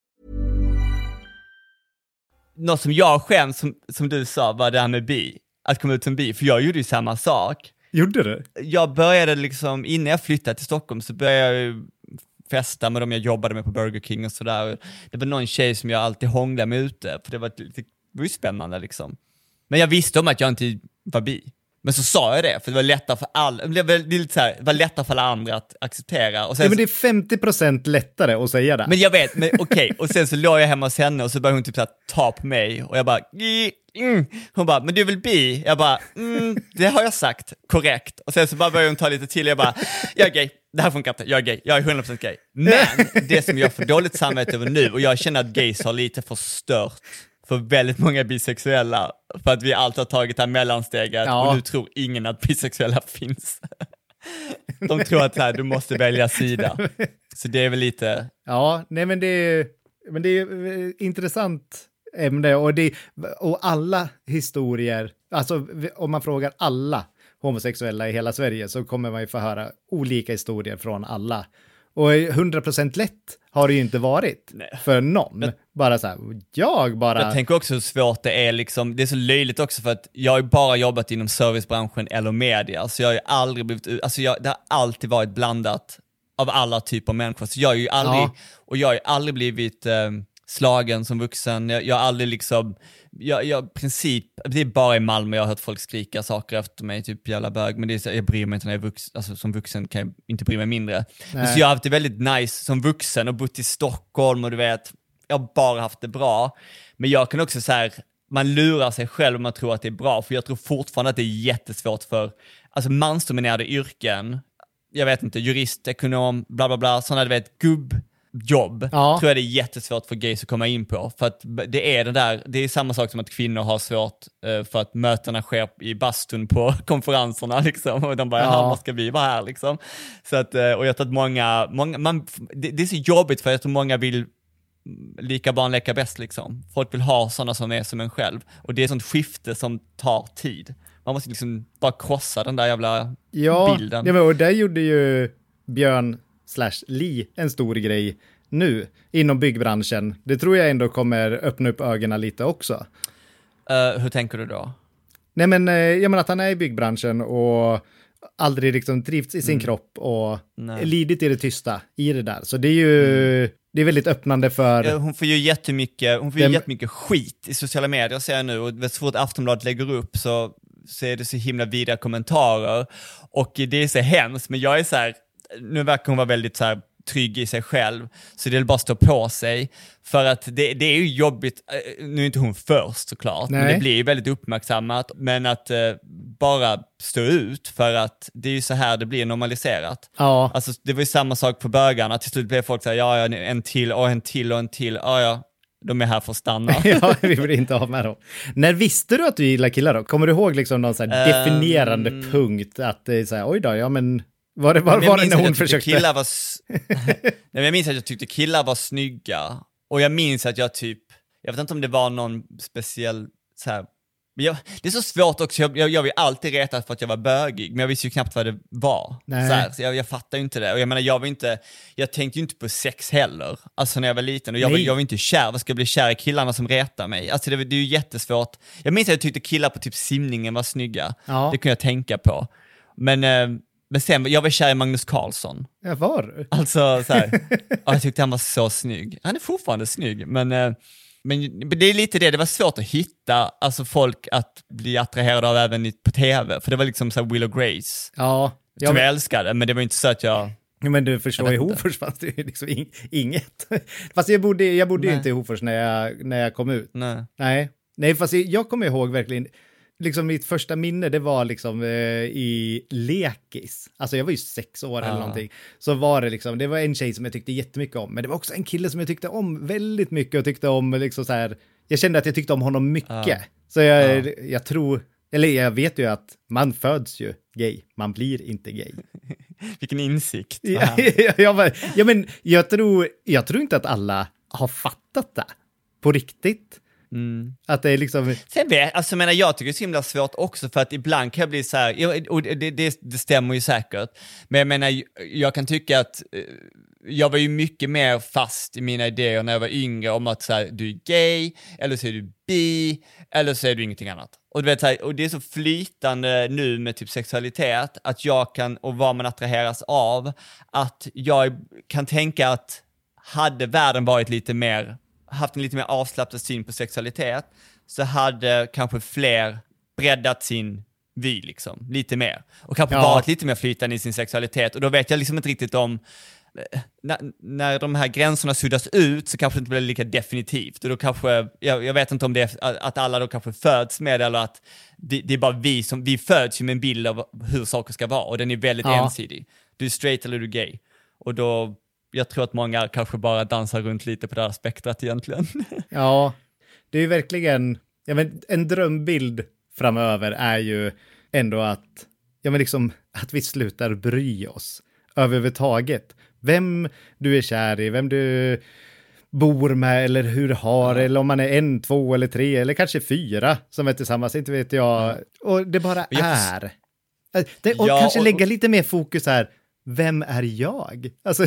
Något som jag skäms, som, som du sa, var det här med bi. Att komma ut som bi, för jag gjorde ju samma sak. Gjorde du? Jag började liksom, innan jag flyttade till Stockholm så började jag ju festa med dem jag jobbade med på Burger King och sådär. Det var någon tjej som jag alltid hånglade med ute, för det var, det var ju spännande liksom. Men jag visste om att jag inte var bi. Men så sa jag det, för det var lättare för alla, det var, lite så här, det var lättare för alla andra att acceptera. Och sen Ja, men det är 50 procent lättare att säga det. men jag vet, men okej, och sen så låg jag hemma hos henne och så började hon typ så här, ta på mig och jag bara, "Gi, mm. hon bara, men du väl bi? Jag bara, mm, det har jag sagt, korrekt. Och sen så bara började hon ta lite till, jag bara, jag är gay, det här funkar inte, jag är gay, jag är 100% gay. Men det som jag får dåligt samvete över nu, och jag känner att gays har lite förstört för väldigt många bisexuella, för att vi alltid har tagit det här mellansteget Ja. och nu tror ingen att bisexuella finns. De tror att så här, du måste välja sida. Så det är väl lite, Ja, nej men det är, men det är eh, intressant ämne och, det, och alla historier, alltså om man frågar alla homosexuella i hela Sverige så kommer man ju få höra olika historier från alla. Och 100% lätt har det ju inte varit för någon. bara så här, jag bara... Jag tänker också hur svårt det är, liksom, det är så löjligt också för att jag har ju bara jobbat inom servicebranschen eller media, så jag har ju aldrig blivit, alltså jag, det har alltid varit blandat av alla typer av människor, så jag har ju aldrig, Ja. och jag har ju aldrig blivit eh, slagen som vuxen, jag, jag har aldrig liksom, jag, jag princip, det är bara i Malmö jag har hört folk skrika saker efter mig, typ jävla bög, men det är så, jag bryr mig inte när jag är vuxen, alltså som vuxen kan jag inte bry mig mindre. Men så jag har haft det väldigt nice som vuxen och bott i Stockholm och du vet, jag har bara haft det bra. Men jag kan också säga, man lurar sig själv om man tror att det är bra, för jag tror fortfarande att det är jättesvårt för, alltså mansdominerade yrken, jag vet inte, jurist, ekonom, bla bla bla, sådana du vet, gubbjobb, Ja. tror jag det är jättesvårt för gays att komma in på. För att det är det där, det är samma sak som att kvinnor har svårt eh, för att mötena sker i bastun på konferenserna liksom. Och de bara, Ja. vad ska vi vara här liksom? Så att, eh, och jag tror att många, många man, det, det är så jobbigt för jag tror många vill lika barn leka bäst liksom. Folk vill ha sådana som är som en själv. Och det är ett sånt skifte som tar tid. Man måste liksom bara krossa den där jävla ja, bilden. Ja, och där gjorde ju Björn slash Li en stor grej nu inom byggbranschen. Det tror jag ändå kommer öppna upp ögonen lite också. Eh, hur tänker du då? Nej men, eh, jag menar att han är i byggbranschen och aldrig liksom trivts i sin kropp och Nej. lidit i det tysta i det där. Så det är ju, det är väldigt öppnande för... Hon får ju jättemycket, hon får ju jättemycket skit i sociala medier ser jag nu och så fort Aftonbladet lägger upp så, så är det så himla vidriga kommentarer och det är så hemskt men jag är så här, nu verkar hon vara väldigt så här trygg i sig själv, så det är bara att stå på sig. För att det, det är ju jobbigt, eh, nu är inte hon först såklart, men Nej. det blir ju väldigt uppmärksammat, men att eh, bara stå ut för att det är ju så här det blir normaliserat. Ja. Alltså det var ju samma sak på bögarna, till slut blev folk såhär, ja, ja, en till och en till och en till, ja, ja, de är här för att stanna. ja, vi blir inte av med dem. När visste du att du gillar killar då? Kommer du ihåg liksom någon så Ehm. definierande punkt att det är så här, oj då, ja men var det, jag var det minns när att hon jag tyckte försökte? Killar var... Nej, men jag minns att jag tyckte killar var snygga. Och jag minns att jag typ, jag vet inte om det var någon speciell så här, jag, det är så svårt också, jag, jag, jag vill alltid reta för att jag var bögig, men jag visste ju knappt vad det var. Nej. Så, här, så jag, jag fattar ju inte det. Och jag menar, jag var inte, jag tänkte ju inte på sex heller, alltså när jag var liten. Och jag, var, jag var inte kär, vad ska jag bli kär i killarna som retar mig? Alltså det, det är ju jättesvårt. Jag minns att jag tyckte killar på typ simningen var snygga. Ja. Det kunde jag tänka på. Men, eh, men sen, jag var kär i Magnus Carlsson. Ja, var du? Alltså så här, ja, jag tyckte han var så snygg. Han är fortfarande snygg, men, eh, men det är lite det, det var svårt att hitta alltså folk att bli attraherade av även på tv, för det var liksom så här Will och Grace, Ja. Ja, som jag men, älskade, men det var inte så att jag... ja, men du förstår, Jag i. Hofors fanns det ju liksom ing, inget. Fast jag bodde, jag bodde ju inte i Hofors när jag, när jag kom ut. Nej. Nej, nej, fast jag kommer ihåg verkligen, liksom mitt första minne, det var liksom eh, i lekis. Alltså jag var ju sex år eller någonting. Så var det liksom, det var en tjej som jag tyckte jättemycket om, men det var också en kille som jag tyckte om väldigt mycket och tyckte om liksom så här, jag kände att jag tyckte om honom mycket. Ja. Så jag, jag tror, eller jag vet ju att man föds ju gay, man blir inte gay. Vilken insikt. Ja, jag, bara, ja, men jag tror, jag tror inte att alla har fattat det på riktigt. Mm. Att det är liksom, Sen vet, alltså jag menar jag tycker det är så himla svårt också för att ibland kan jag bli så här, och det, det, det stämmer ju säkert, men jag menar jag kan tycka att eh, jag var ju mycket mer fast i mina idéer när jag var yngre om att så här, du är gay, eller så är du bi, eller så är du ingenting annat. Och, du vet, så här, och det är så flytande nu med typ sexualitet, att jag kan, och vad man attraheras av, att jag kan tänka att hade världen varit lite mer, haft en lite mer avslappnad syn på sexualitet, så hade kanske fler breddat sin vy liksom, lite mer. Och kanske Ja. varit lite mer flytande i sin sexualitet. Och då vet jag liksom inte riktigt om, eh, när, när de här gränserna suddas ut så kanske det inte blir lika definitivt. Och då kanske, jag, jag vet inte om det är att att alla då kanske föds med det eller att det, det är bara vi som, vi föds ju med en bild av hur saker ska vara och den är väldigt Ja. ensidig. Du är straight eller du är gay. Och då, jag tror att många kanske bara dansar runt lite på det här spektrat egentligen. Ja, det är ju verkligen, ja, men en drömbild framöver är ju ändå att, ja men liksom, att vi slutar bry oss överhuvudtaget. Vem du är kär i, vem du bor med eller hur har eller om man är en, två eller tre eller kanske fyra som är tillsammans, inte vet jag. Och det bara Jag är. Äh, Det, och Ja, kanske och- lägga lite mer fokus här, vem är jag? Alltså,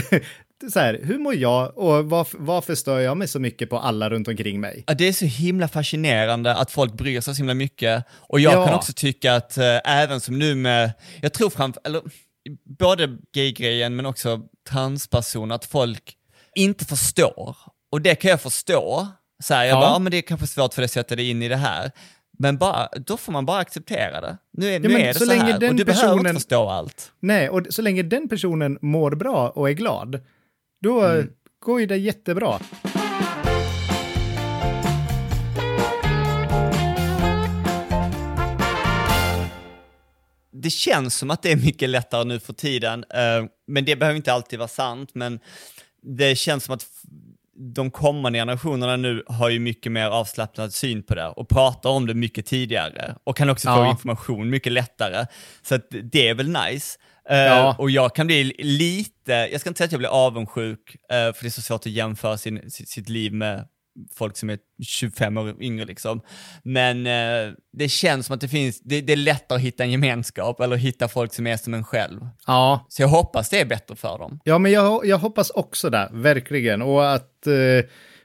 så här, hur mår jag och varför, varför stör jag mig så mycket på alla runt omkring mig? Ja, det är så himla fascinerande att folk bryr sig så himla mycket. Och jag Ja. kan också tycka att eh, även som nu med, jag tror framför, eller både gay-grejen men också transpersoner, att folk inte förstår. Och det kan jag förstå. Så här, jag Ja. bara, ja, men det är kanske svårt för dig att sätta dig in i det här. Men bara, då får man bara acceptera det. Nu är, nu men är det så så, länge här den och du behöver inte personen- förstå allt. Nej, och så länge den personen mår bra och är glad, då Mm. går ju det jättebra. det känns som att det är mycket lättare nu för tiden, eh, men det behöver inte alltid vara sant, men det känns som att de kommande generationerna nu har ju mycket mer avslappnad syn på det och pratar om det mycket tidigare och kan också få Ja. information mycket lättare. Så det är väl nice. Eh, Ja. Och jag kan bli lite, jag ska inte säga att jag blir avundsjuk, eh, för det är så svårt att jämföra sin, sitt, sitt liv med folk som är 25 år yngre liksom. Men eh, det känns som att det finns, det, det är lättare att hitta en gemenskap eller hitta folk som är som en själv. Ja, Så jag hoppas det är bättre för dem. ja men jag, jag hoppas också det, verkligen. Och att, eh,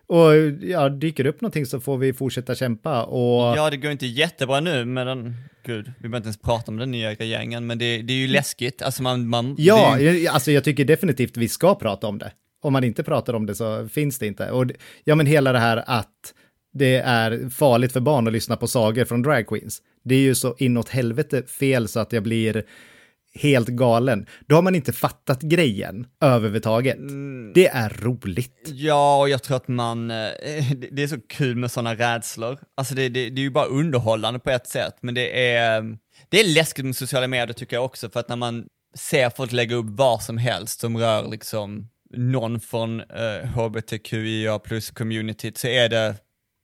och ja, dyker upp någonting så får vi fortsätta kämpa. Och Ja, det går inte jättebra nu med den, gud, vi behöver inte ens prata om den nya regeringen, men det, det är ju läskigt. Alltså man, man Ja, ju, alltså jag tycker definitivt vi ska prata om det. Om man inte pratar om det så finns det inte. Och ja, men hela det här att det är farligt för barn att lyssna på sagor från drag queens. Det är ju så inåt helvete fel så att jag blir helt galen, då har man inte fattat grejen överhuvudtaget. Det är roligt. Ja, och jag tror att man, eh, det är så kul med sådana rädslor. Alltså det, det, det är ju bara underhållande på ett sätt, men det är, det är läskigt med sociala medier tycker jag också, för att när man ser folk lägga upp vad som helst som rör liksom någon från eh, hbtqia plus communityt så är det,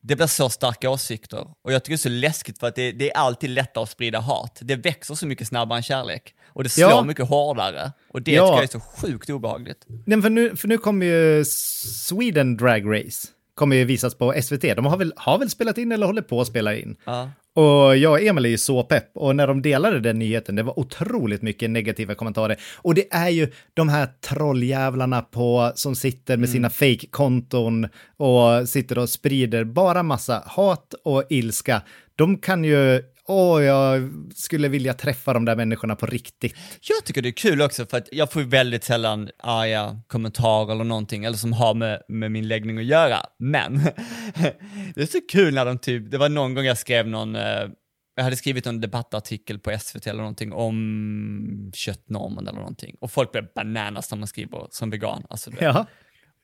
det blir så starka åsikter. Och jag tycker det är så läskigt för att det, det är alltid lättare att sprida hat. Det växer så mycket snabbare än kärlek. Och det slår Ja. mycket hårdare. Och det Ja. tycker jag är så sjukt obehagligt. Nej, för, nu, för nu kommer ju Sweden Drag Race, kommer ju visas på SVT. De har väl, har väl spelat in eller håller på att spela in. Ja. Och jag och Emil är ju så pepp. Och när de delade den nyheten, det var otroligt mycket negativa kommentarer. Och det är ju de här trolljävlarna på, som sitter med sina fake-konton och sitter och sprider bara massa hat och ilska. De kan ju, åh, jag skulle vilja träffa de där människorna på riktigt. Jag tycker det är kul också för att jag får väldigt sällan arga kommentarer eller någonting, eller som har med, med min läggning att göra. Men det är så kul när de typ, det var någon gång jag skrev någon, eh, jag hade skrivit en debattartikel på SVT eller någonting om köttnormen eller någonting. Och folk blev bananas när man skriver som vegan. Alltså. Ja.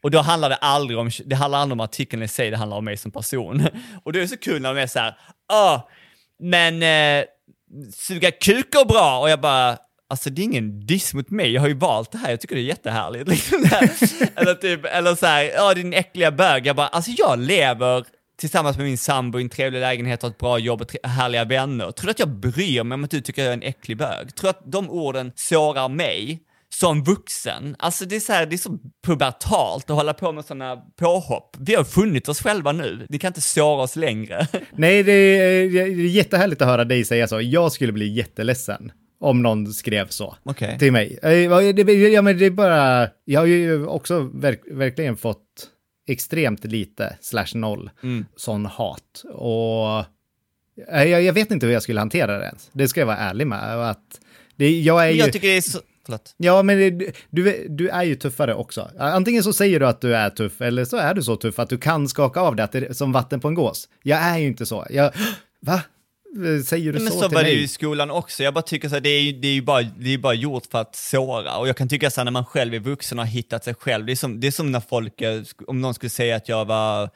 Och då handlar det aldrig om, det handlar aldrig om artikeln i sig, det handlar om mig som person. Och det är så kul när de är så här, ah, men eh, suga kuk går bra. Och jag bara, alltså det är ingen diss mot mig, jag har ju valt det här, jag tycker det är jättehärligt. Liksom eller typ, eller så här, ja din äckliga bög. Jag bara, alltså jag lever tillsammans med min sambo i en trevlig lägenhet, har ett bra jobb och härliga vänner. Tror du att jag bryr mig om att du tycker jag är en äcklig bög? Tror du att de orden sårar mig? Som vuxen. Alltså det är så här, det är så pubertalt att hålla på med sådana påhopp. Vi har funnit oss själva nu, vi kan inte såra oss längre. Nej, det är, det är jättehärligt att höra dig säga så. Jag skulle bli jätteledsen om någon skrev så Okej. till mig. Eh, ja, det, ja, men det är bara, jag har ju också verk, verkligen fått extremt lite, slash noll, Mm. sån hat. Och eh, jag, jag vet inte hur jag skulle hantera det ens. Det ska jag vara ärlig med. Att det, jag är Men ju... jag tycker det är så... Förlåt. Ja, men det, du, du är ju tuffare också. Antingen så säger du att du är tuff, eller så är du så tuff att du kan skaka av det, att det är som vatten på en gås. Jag är ju inte så. Jag, va? Säger du Men så, så till var det ju i skolan också. Jag bara tycker så här, det är ju, det är ju bara, det är bara gjort för att såra. Och jag kan tycka så här, när man själv är vuxen och har hittat sig själv, det är som, det är som när folk, eh, om någon skulle säga att jag var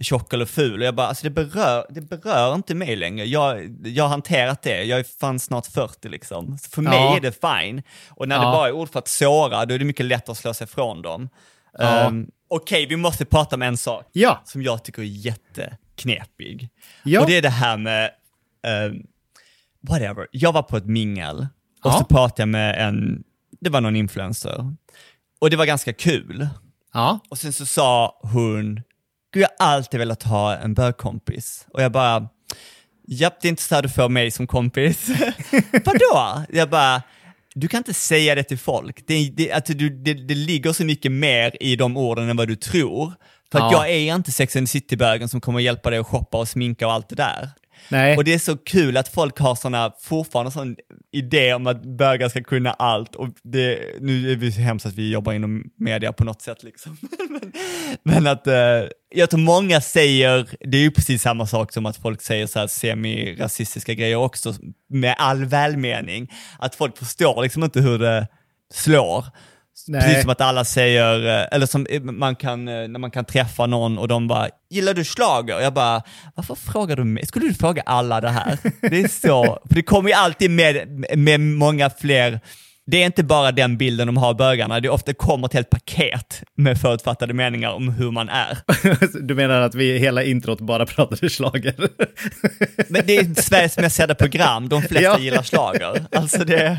tjock eller ful, och jag bara, alltså det berör, det berör inte mig längre. Jag, jag har hanterat det, jag är fan snart 40 liksom. Så för mig Ja. är det fine. Och när Ja. det bara är ord för att såra, då är det mycket lättare att slå sig från dem. Ja. Um, Okej, vi måste prata om en sak Ja. som jag tycker är jätteknepig. Ja. Och det är det här med, ehm, whatever, jag var på ett mingel och så pratade jag med en, det var någon influencer. Och det var ganska kul. Och sen så sa hon, jag har alltid velat ha en bögkompis. Och jag bara, japp det är inte så här du får mig som kompis. Vadå? Jag bara, du kan inte säga det till folk. Det, det, att du, det, det ligger så mycket mer i de orden än vad du tror. För att Ja. jag är inte Sex and City-bögen som kommer hjälpa dig att shoppa och sminka och allt det där. Nej. Och det är så kul att folk har såna, fortfarande sån idé om att bögar ska kunna allt. Och det, nu är det så hemskt att vi jobbar inom media på något sätt liksom. men, men att eh, jag tror många säger, det är ju precis samma sak som att folk säger så här semi-rasistiska grejer också, med all välmening. Att folk förstår liksom inte hur det slår. Nej. Precis som att alla säger, eh, eller som eh, man kan, eh, när man kan träffa någon och de bara, gillar du schlager? Jag bara, varför frågar du mig? Skulle du fråga alla det här? Det är så, för det kommer ju alltid med, med många fler, det är inte bara den bilden de har av bögarna, det ofta kommer ett helt paket med förutfattade meningar om hur man är. Du menar att vi hela introt bara pratade slager? Men det är Sveriges mest sedda program, de flesta Ja. gillar schlager. Alltså det,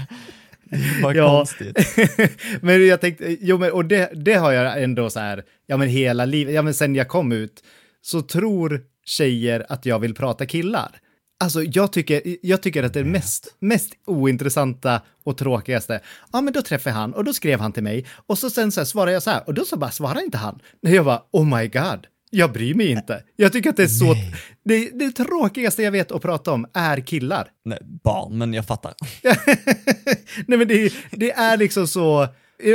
bara Ja. konstigt. men jag tänkte, jo men och det, det har jag ändå så här, ja men hela livet, ja men sen jag kom ut, så tror tjejer att jag vill prata killar. Alltså jag tycker, jag tycker att det mest, mest ointressanta och tråkigaste, ja men då träffade han och då skrev han till mig och så sen så här svarade jag så här och då så bara svarade inte han. Nej, Jag bara, oh my god, jag bryr mig inte. Jag tycker att det är så, det, det tråkigaste jag vet att prata om är killar. Nej, barn, men jag fattar. Nej men det, det är liksom så,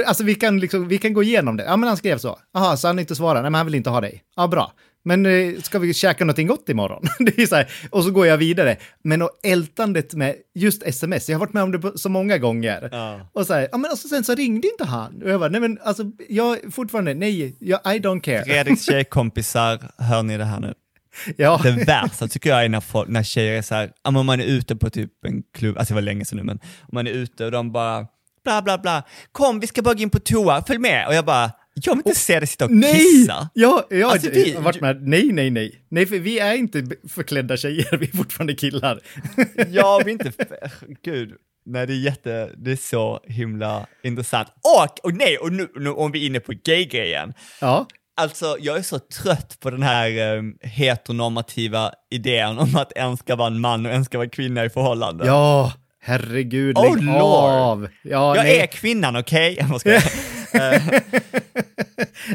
Alltså vi kan, liksom, vi kan gå igenom det. Ja, men han skrev så. Jaha, så han inte svarar. Nej, men han vill inte ha dig. Ja, bra. Men eh, ska vi käka någonting gott imorgon? det är så här, och så går jag vidare. Men och ältandet med just sms, jag har varit med om det så många gånger. Ja. Och så här, ja men alltså sen så ringde inte han. Och jag bara, nej men alltså, jag fortfarande, nej, jag, I don't care. Fredriks tjejkompisar, hör ni det här nu? Ja, Det värsta tycker jag är när, folk, när tjejer är så här, om man är ute på typ en klubb, alltså det var länge sedan nu, men om man är ute och de bara bla bla bla, kom vi ska bara gå in på toa, följ med. Och jag bara, jag vill inte se dig sitta och nej! kissa. Ja, ja Alltså, jag vi- har varit med, nej, nej, nej. Nej, för vi är inte förklädda tjejer, vi är fortfarande killar. Jag vill inte, gud. Nej, det är jätte, det är så himla intressant. Och, och nej, och nu, nu om vi är inne på gay-grejen. Ja, Alltså, jag är så trött på den här um, heteronormativa idén om att en ska vara en man och en ska vara kvinna i förhållande. ja, herregud, Oh, lägg av. Ja, jag nej, är kvinnan, okej? Okay?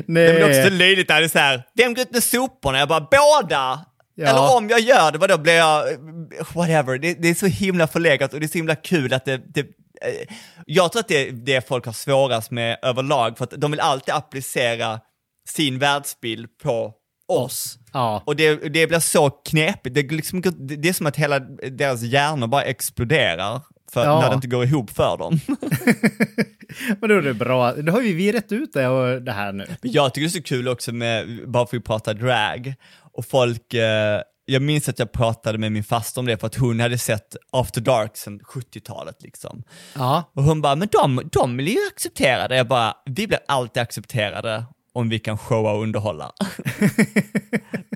Nej. Det är också löjligt när det är så här, vem går ut med soporna? Jag bara, båda! Ja. Eller om jag gör det, vadå blir jag, whatever. Det, det är så himla förlegat och det är så himla kul att det, det eh, jag tror att det är det folk har svårast med överlag, för att de vill alltid applicera sin världsbild på oss. Ja. Och det, det blir så knepigt, det, liksom, det är som att hela deras hjärnor bara exploderar för Ja. när det inte går ihop för dem. Men då är det bra, då har ju vi rätt ut det, och det här nu. Men jag tycker det är så kul också med, bara för att vi pratar drag, och folk, eh, jag minns att jag pratade med min faster om det för att hon hade sett After Dark sedan 70-talet liksom. Ja, Och hon bara, men de, de blir ju accepterade. Jag bara, vi blir alltid accepterade om vi kan showa och underhålla.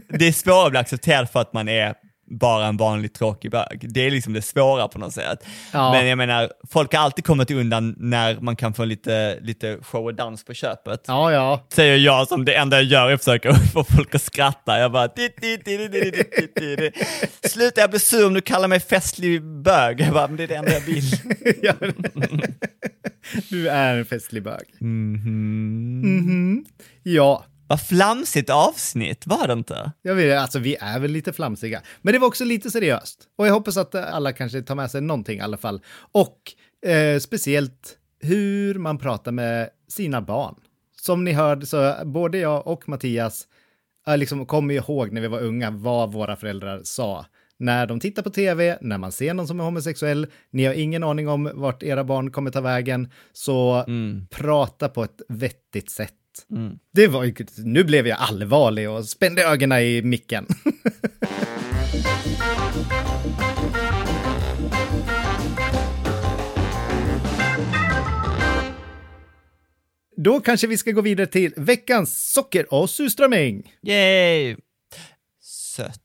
det är svårare att bli accepterad för att man är bara en vanlig tråkig bög. Det är liksom det svåra på något sätt. Ja. Men jag menar, folk har alltid kommit undan när man kan få lite, lite show och dans på köpet. ja, ja. Säger jag som det enda jag gör är att försöka få folk att skratta. Jag bara... Sluta, jag blir sur om du kallar mig festlig bög. Jag bara, men det är det enda jag vill. Du är en festlig bög. Mhm. Mhm. Ja, Vad flamsigt avsnitt, var det inte? jag vet, alltså vi är väl lite flamsiga. Men det var också lite seriöst. Och jag hoppas att alla kanske tar med sig någonting i alla fall. Och eh, speciellt hur man pratar med sina barn. Som ni hörde så både jag och Mattias eh, liksom kommer ihåg när vi var unga vad våra föräldrar sa. När de tittar på tv, när man ser någon som är homosexuell, ni har ingen aning om vart era barn kommer ta vägen, så prata på ett vettigt sätt. Det var ju, nu blev jag allvarlig och spände ögonen i micken. Då kanske vi ska gå vidare till veckans socker och surströmming. Yay! Sött.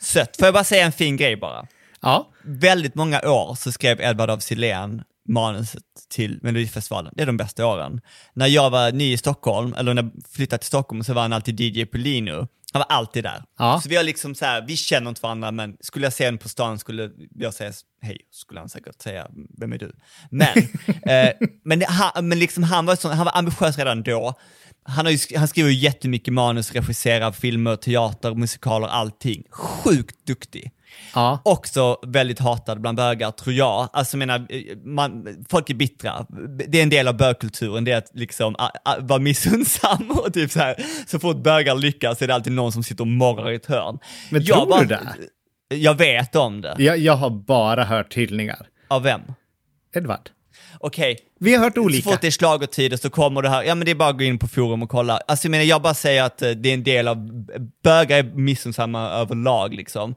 Sött. Får jag bara säga en fin grej bara? Ja, Väldigt många år så skrev Edvard af Sillén manuset till Melodifestivalen. Det är de bästa åren. När jag var ny i Stockholm, eller när jag flyttade till Stockholm, så var han alltid DJ på Lino. Han var alltid där. Ja. Så vi har liksom så här, vi känner inte varandra, men skulle jag se honom på stan skulle jag säga hej, skulle han säkert säga, vem är du? Men, eh, men, han, men liksom han var, så, han var ambitiös redan då. Han, har ju, han skriver ju jättemycket manus, regisserar filmer, teater, musikaler, allting. Sjukt duktig. ja, Också väldigt hatad bland bögar, tror jag. Alltså menar, eh, man, folk är bittra. Det är en del av bögkulturen, det är att liksom a, a, vara missunnsam och typ så här. Så fort bögar lyckas är det alltid någon som sitter och morrar i ett hörn. Men Jag tror bara- du det? Jag vet om det. jag, jag har bara hört hyllningar. Av vem? Edvard. Okej, Vi har hört så olika. fort det är schlagertider så kommer det här, ja men det är bara att gå in på forum och kolla. Alltså jag menar, jag bara säger att eh, det är en del av, bögar är missunnsamma överlag liksom.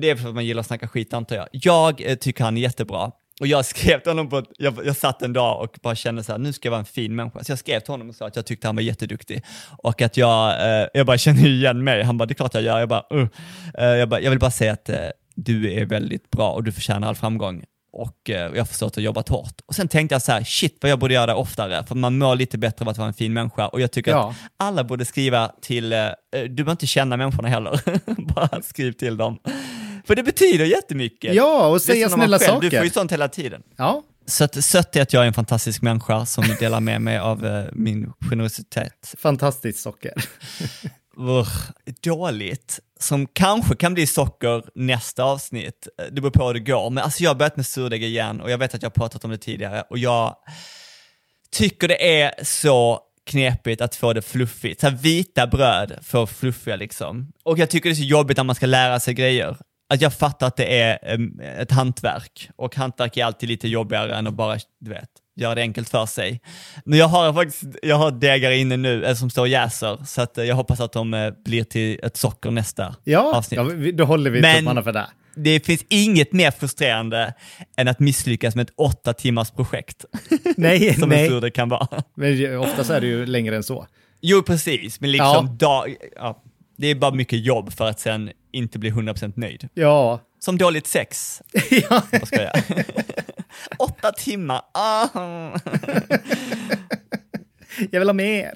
Det är för att man gillar att snacka skit antar jag. Jag eh, tycker han är jättebra. Och jag skrev till honom på, ett- jag, jag satt en dag och bara kände så här, nu ska jag vara en fin människa. Så jag skrev till honom och sa att jag tyckte han var jätteduktig. Och att jag, eh, jag bara känner igen mig. Han bara, det är klart jag gör. Jag bara, uh. Eh, jag, bara jag vill bara säga att eh, du är väldigt bra och du förtjänar all framgång. Och eh, jag har förstått har jobbat hårt. Och sen tänkte jag så här, shit vad jag borde göra det oftare, för man mår lite bättre av att vara en fin människa. Och jag tycker Ja. att alla borde skriva till, eh, du behöver inte känna människorna heller, bara skriv till dem. För det betyder jättemycket. Ja, och Det är säga snälla själv, Du får ju saker. sånt hela tiden. Ja, Så att, sött är att jag är en fantastisk människa som delar med mig av eh, min generositet. fantastiskt socker. Urgh, dåligt, som kanske kan bli socker nästa avsnitt. Eh, Det beror på hur det går. Men alltså jag har börjat med surdeg igen och jag vet att jag har pratat om det tidigare och jag tycker det är så knepigt att få det fluffigt. Så här vita bröd för fluffiga liksom. Och jag tycker det är så jobbigt när man ska lära sig grejer. Att jag fattar att det är ett hantverk och hantverk är alltid lite jobbigare än att bara, du vet, göra det enkelt för sig. Men jag har faktiskt, jag har degar inne nu eh, som står och jäser, så att eh, jag hoppas att de eh, blir till ett socker nästa Ja, avsnitt. ja då håller vi tummarna för det. Det finns inget mer frustrerande än att misslyckas med ett åtta timmars projekt. Nej, som nej. sur det kan vara. Men oftast är det ju längre än så. Jo, precis, men liksom Ja. dag, ja, det är bara mycket jobb för att sen inte bli 100% nöjd. Ja, Som dåligt sex. ja. Vad ska jag? Åtta timmar, ah. jag vill ha mer.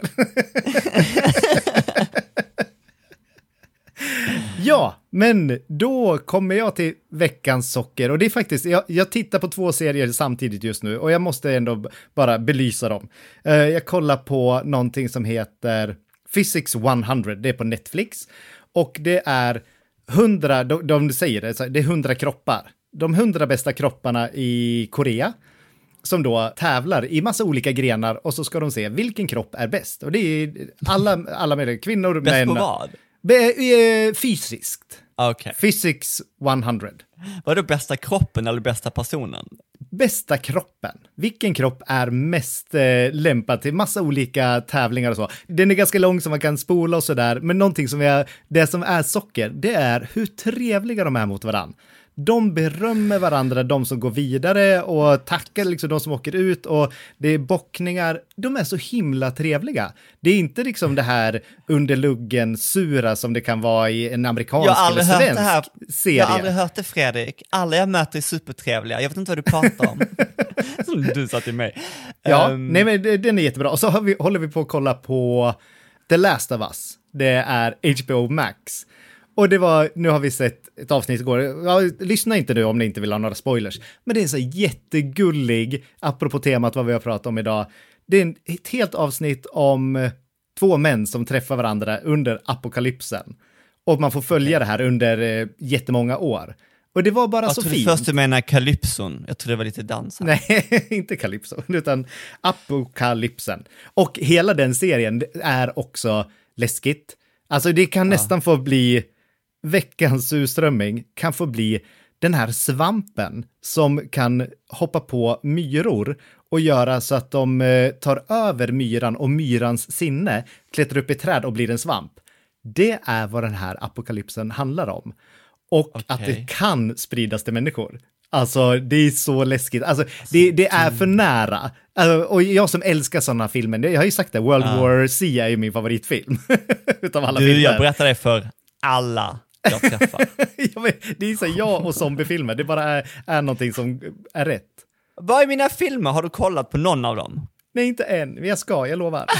ja, men då kommer jag till veckans socker och det är faktiskt, jag, jag tittar på två serier samtidigt just nu och jag måste ändå bara belysa dem. Eh, jag kollar på någonting som heter Physics 100, det är på Netflix och det är 100, de, de säger det, det är 100 kroppar. De 100 bästa kropparna i Korea som då tävlar i massa olika grenar och så ska de se vilken kropp är bäst. Och det är alla, alla med kvinnor, Bäst män. på vad? Be, eh, fysiskt. Okej. Physics 100. Vad är då bästa kroppen eller bästa personen? Bästa kroppen. Vilken kropp är mest eh, lämpad till massa olika tävlingar och så. Den är ganska lång så man kan spola och sådär, men någonting som är, det som är socker, det är hur trevliga de är mot varandra. De berömmer varandra, de som går vidare och tackar liksom de som åker ut och det är bockningar. De är så himla trevliga. Det är inte liksom det här under luggen sura som det kan vara i en amerikansk Jag har aldrig eller hört svensk det här. serie. Jag har aldrig hört det Fredrik. Alla jag möter är supertrevliga. Jag vet inte vad du pratar om. Som du sa till mig. Ja, Ehm, nej men det- den är jättebra. Och så vi, håller vi på att kolla på The Last of Us. Det är HBO Max. Och det var, nu har vi sett ett avsnitt igår, ja, lyssna inte nu om ni inte vill ha några spoilers, men det är så jättegullig, apropå temat vad vi har pratat om idag. Det är en, ett helt avsnitt om eh, två män som träffar varandra under apokalypsen. Och man får följa det här under eh, jättemånga år. Och det var bara jag så trodde fint. först du menade Calypson. Jag trodde det var lite dans. Nej, inte Calypso, utan Apokalypsen. Och hela den serien är också läskigt. Alltså det kan nästan få bli veckans surströmming, kan få bli den här svampen som kan hoppa på myror och göra så att de eh, tar över myran och myrans sinne klättrar upp i träd och blir en svamp. Det är vad den här apokalypsen handlar om. Och att det kan spridas till människor. Alltså, det är så läskigt. Alltså, det, det är för nära. Alltså, och jag som älskar sådana filmer, jag har ju sagt det, World War C är ju min favoritfilm. Utav alla Du, filmer. jag berättar det för alla jag träffar. Det är så jag och zombiefilmer, det bara är, är någonting som är rätt. Vad är mina filmer? Har du kollat på någon av dem? Nej, inte än, jag ska, jag lovar.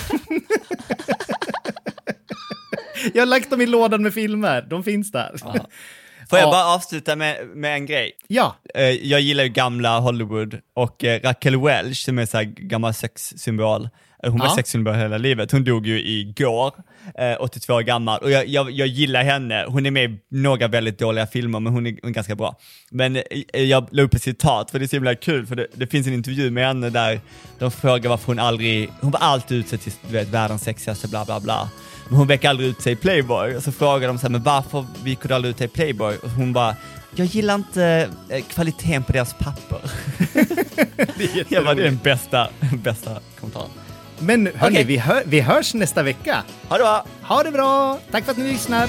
jag har lagt dem i lådan med filmer, de finns där. Får jag Ja. bara avsluta med, med en grej? Ja, Eh, jag gillar ju gamla Hollywood och eh, Raquel Welch som är så här gammal sexsymbol, eh, hon var Ja. sexsymbol hela livet, hon dog ju igår, eh, 82 år gammal, och jag, jag, jag gillar henne, hon är med i några väldigt dåliga filmer men hon är, hon är ganska bra. Men jag la upp ett citat för det är så himla kul, för det, det finns en intervju med henne där de frågar varför hon aldrig, hon var alltid utsedd till du vet, världens sexigaste bla bla bla. Men hon väcker aldrig ut sig i Playboy och så frågar de så här, men varför gick du aldrig ut dig i Playboy? Och hon bara, jag gillar inte eh, kvaliteten på deras papper. det var den bästa, bästa kommentaren. men hörni, Okej. vi, hör, vi hörs nästa vecka. Ha det bra! Ha det bra! Tack för att ni lyssnar!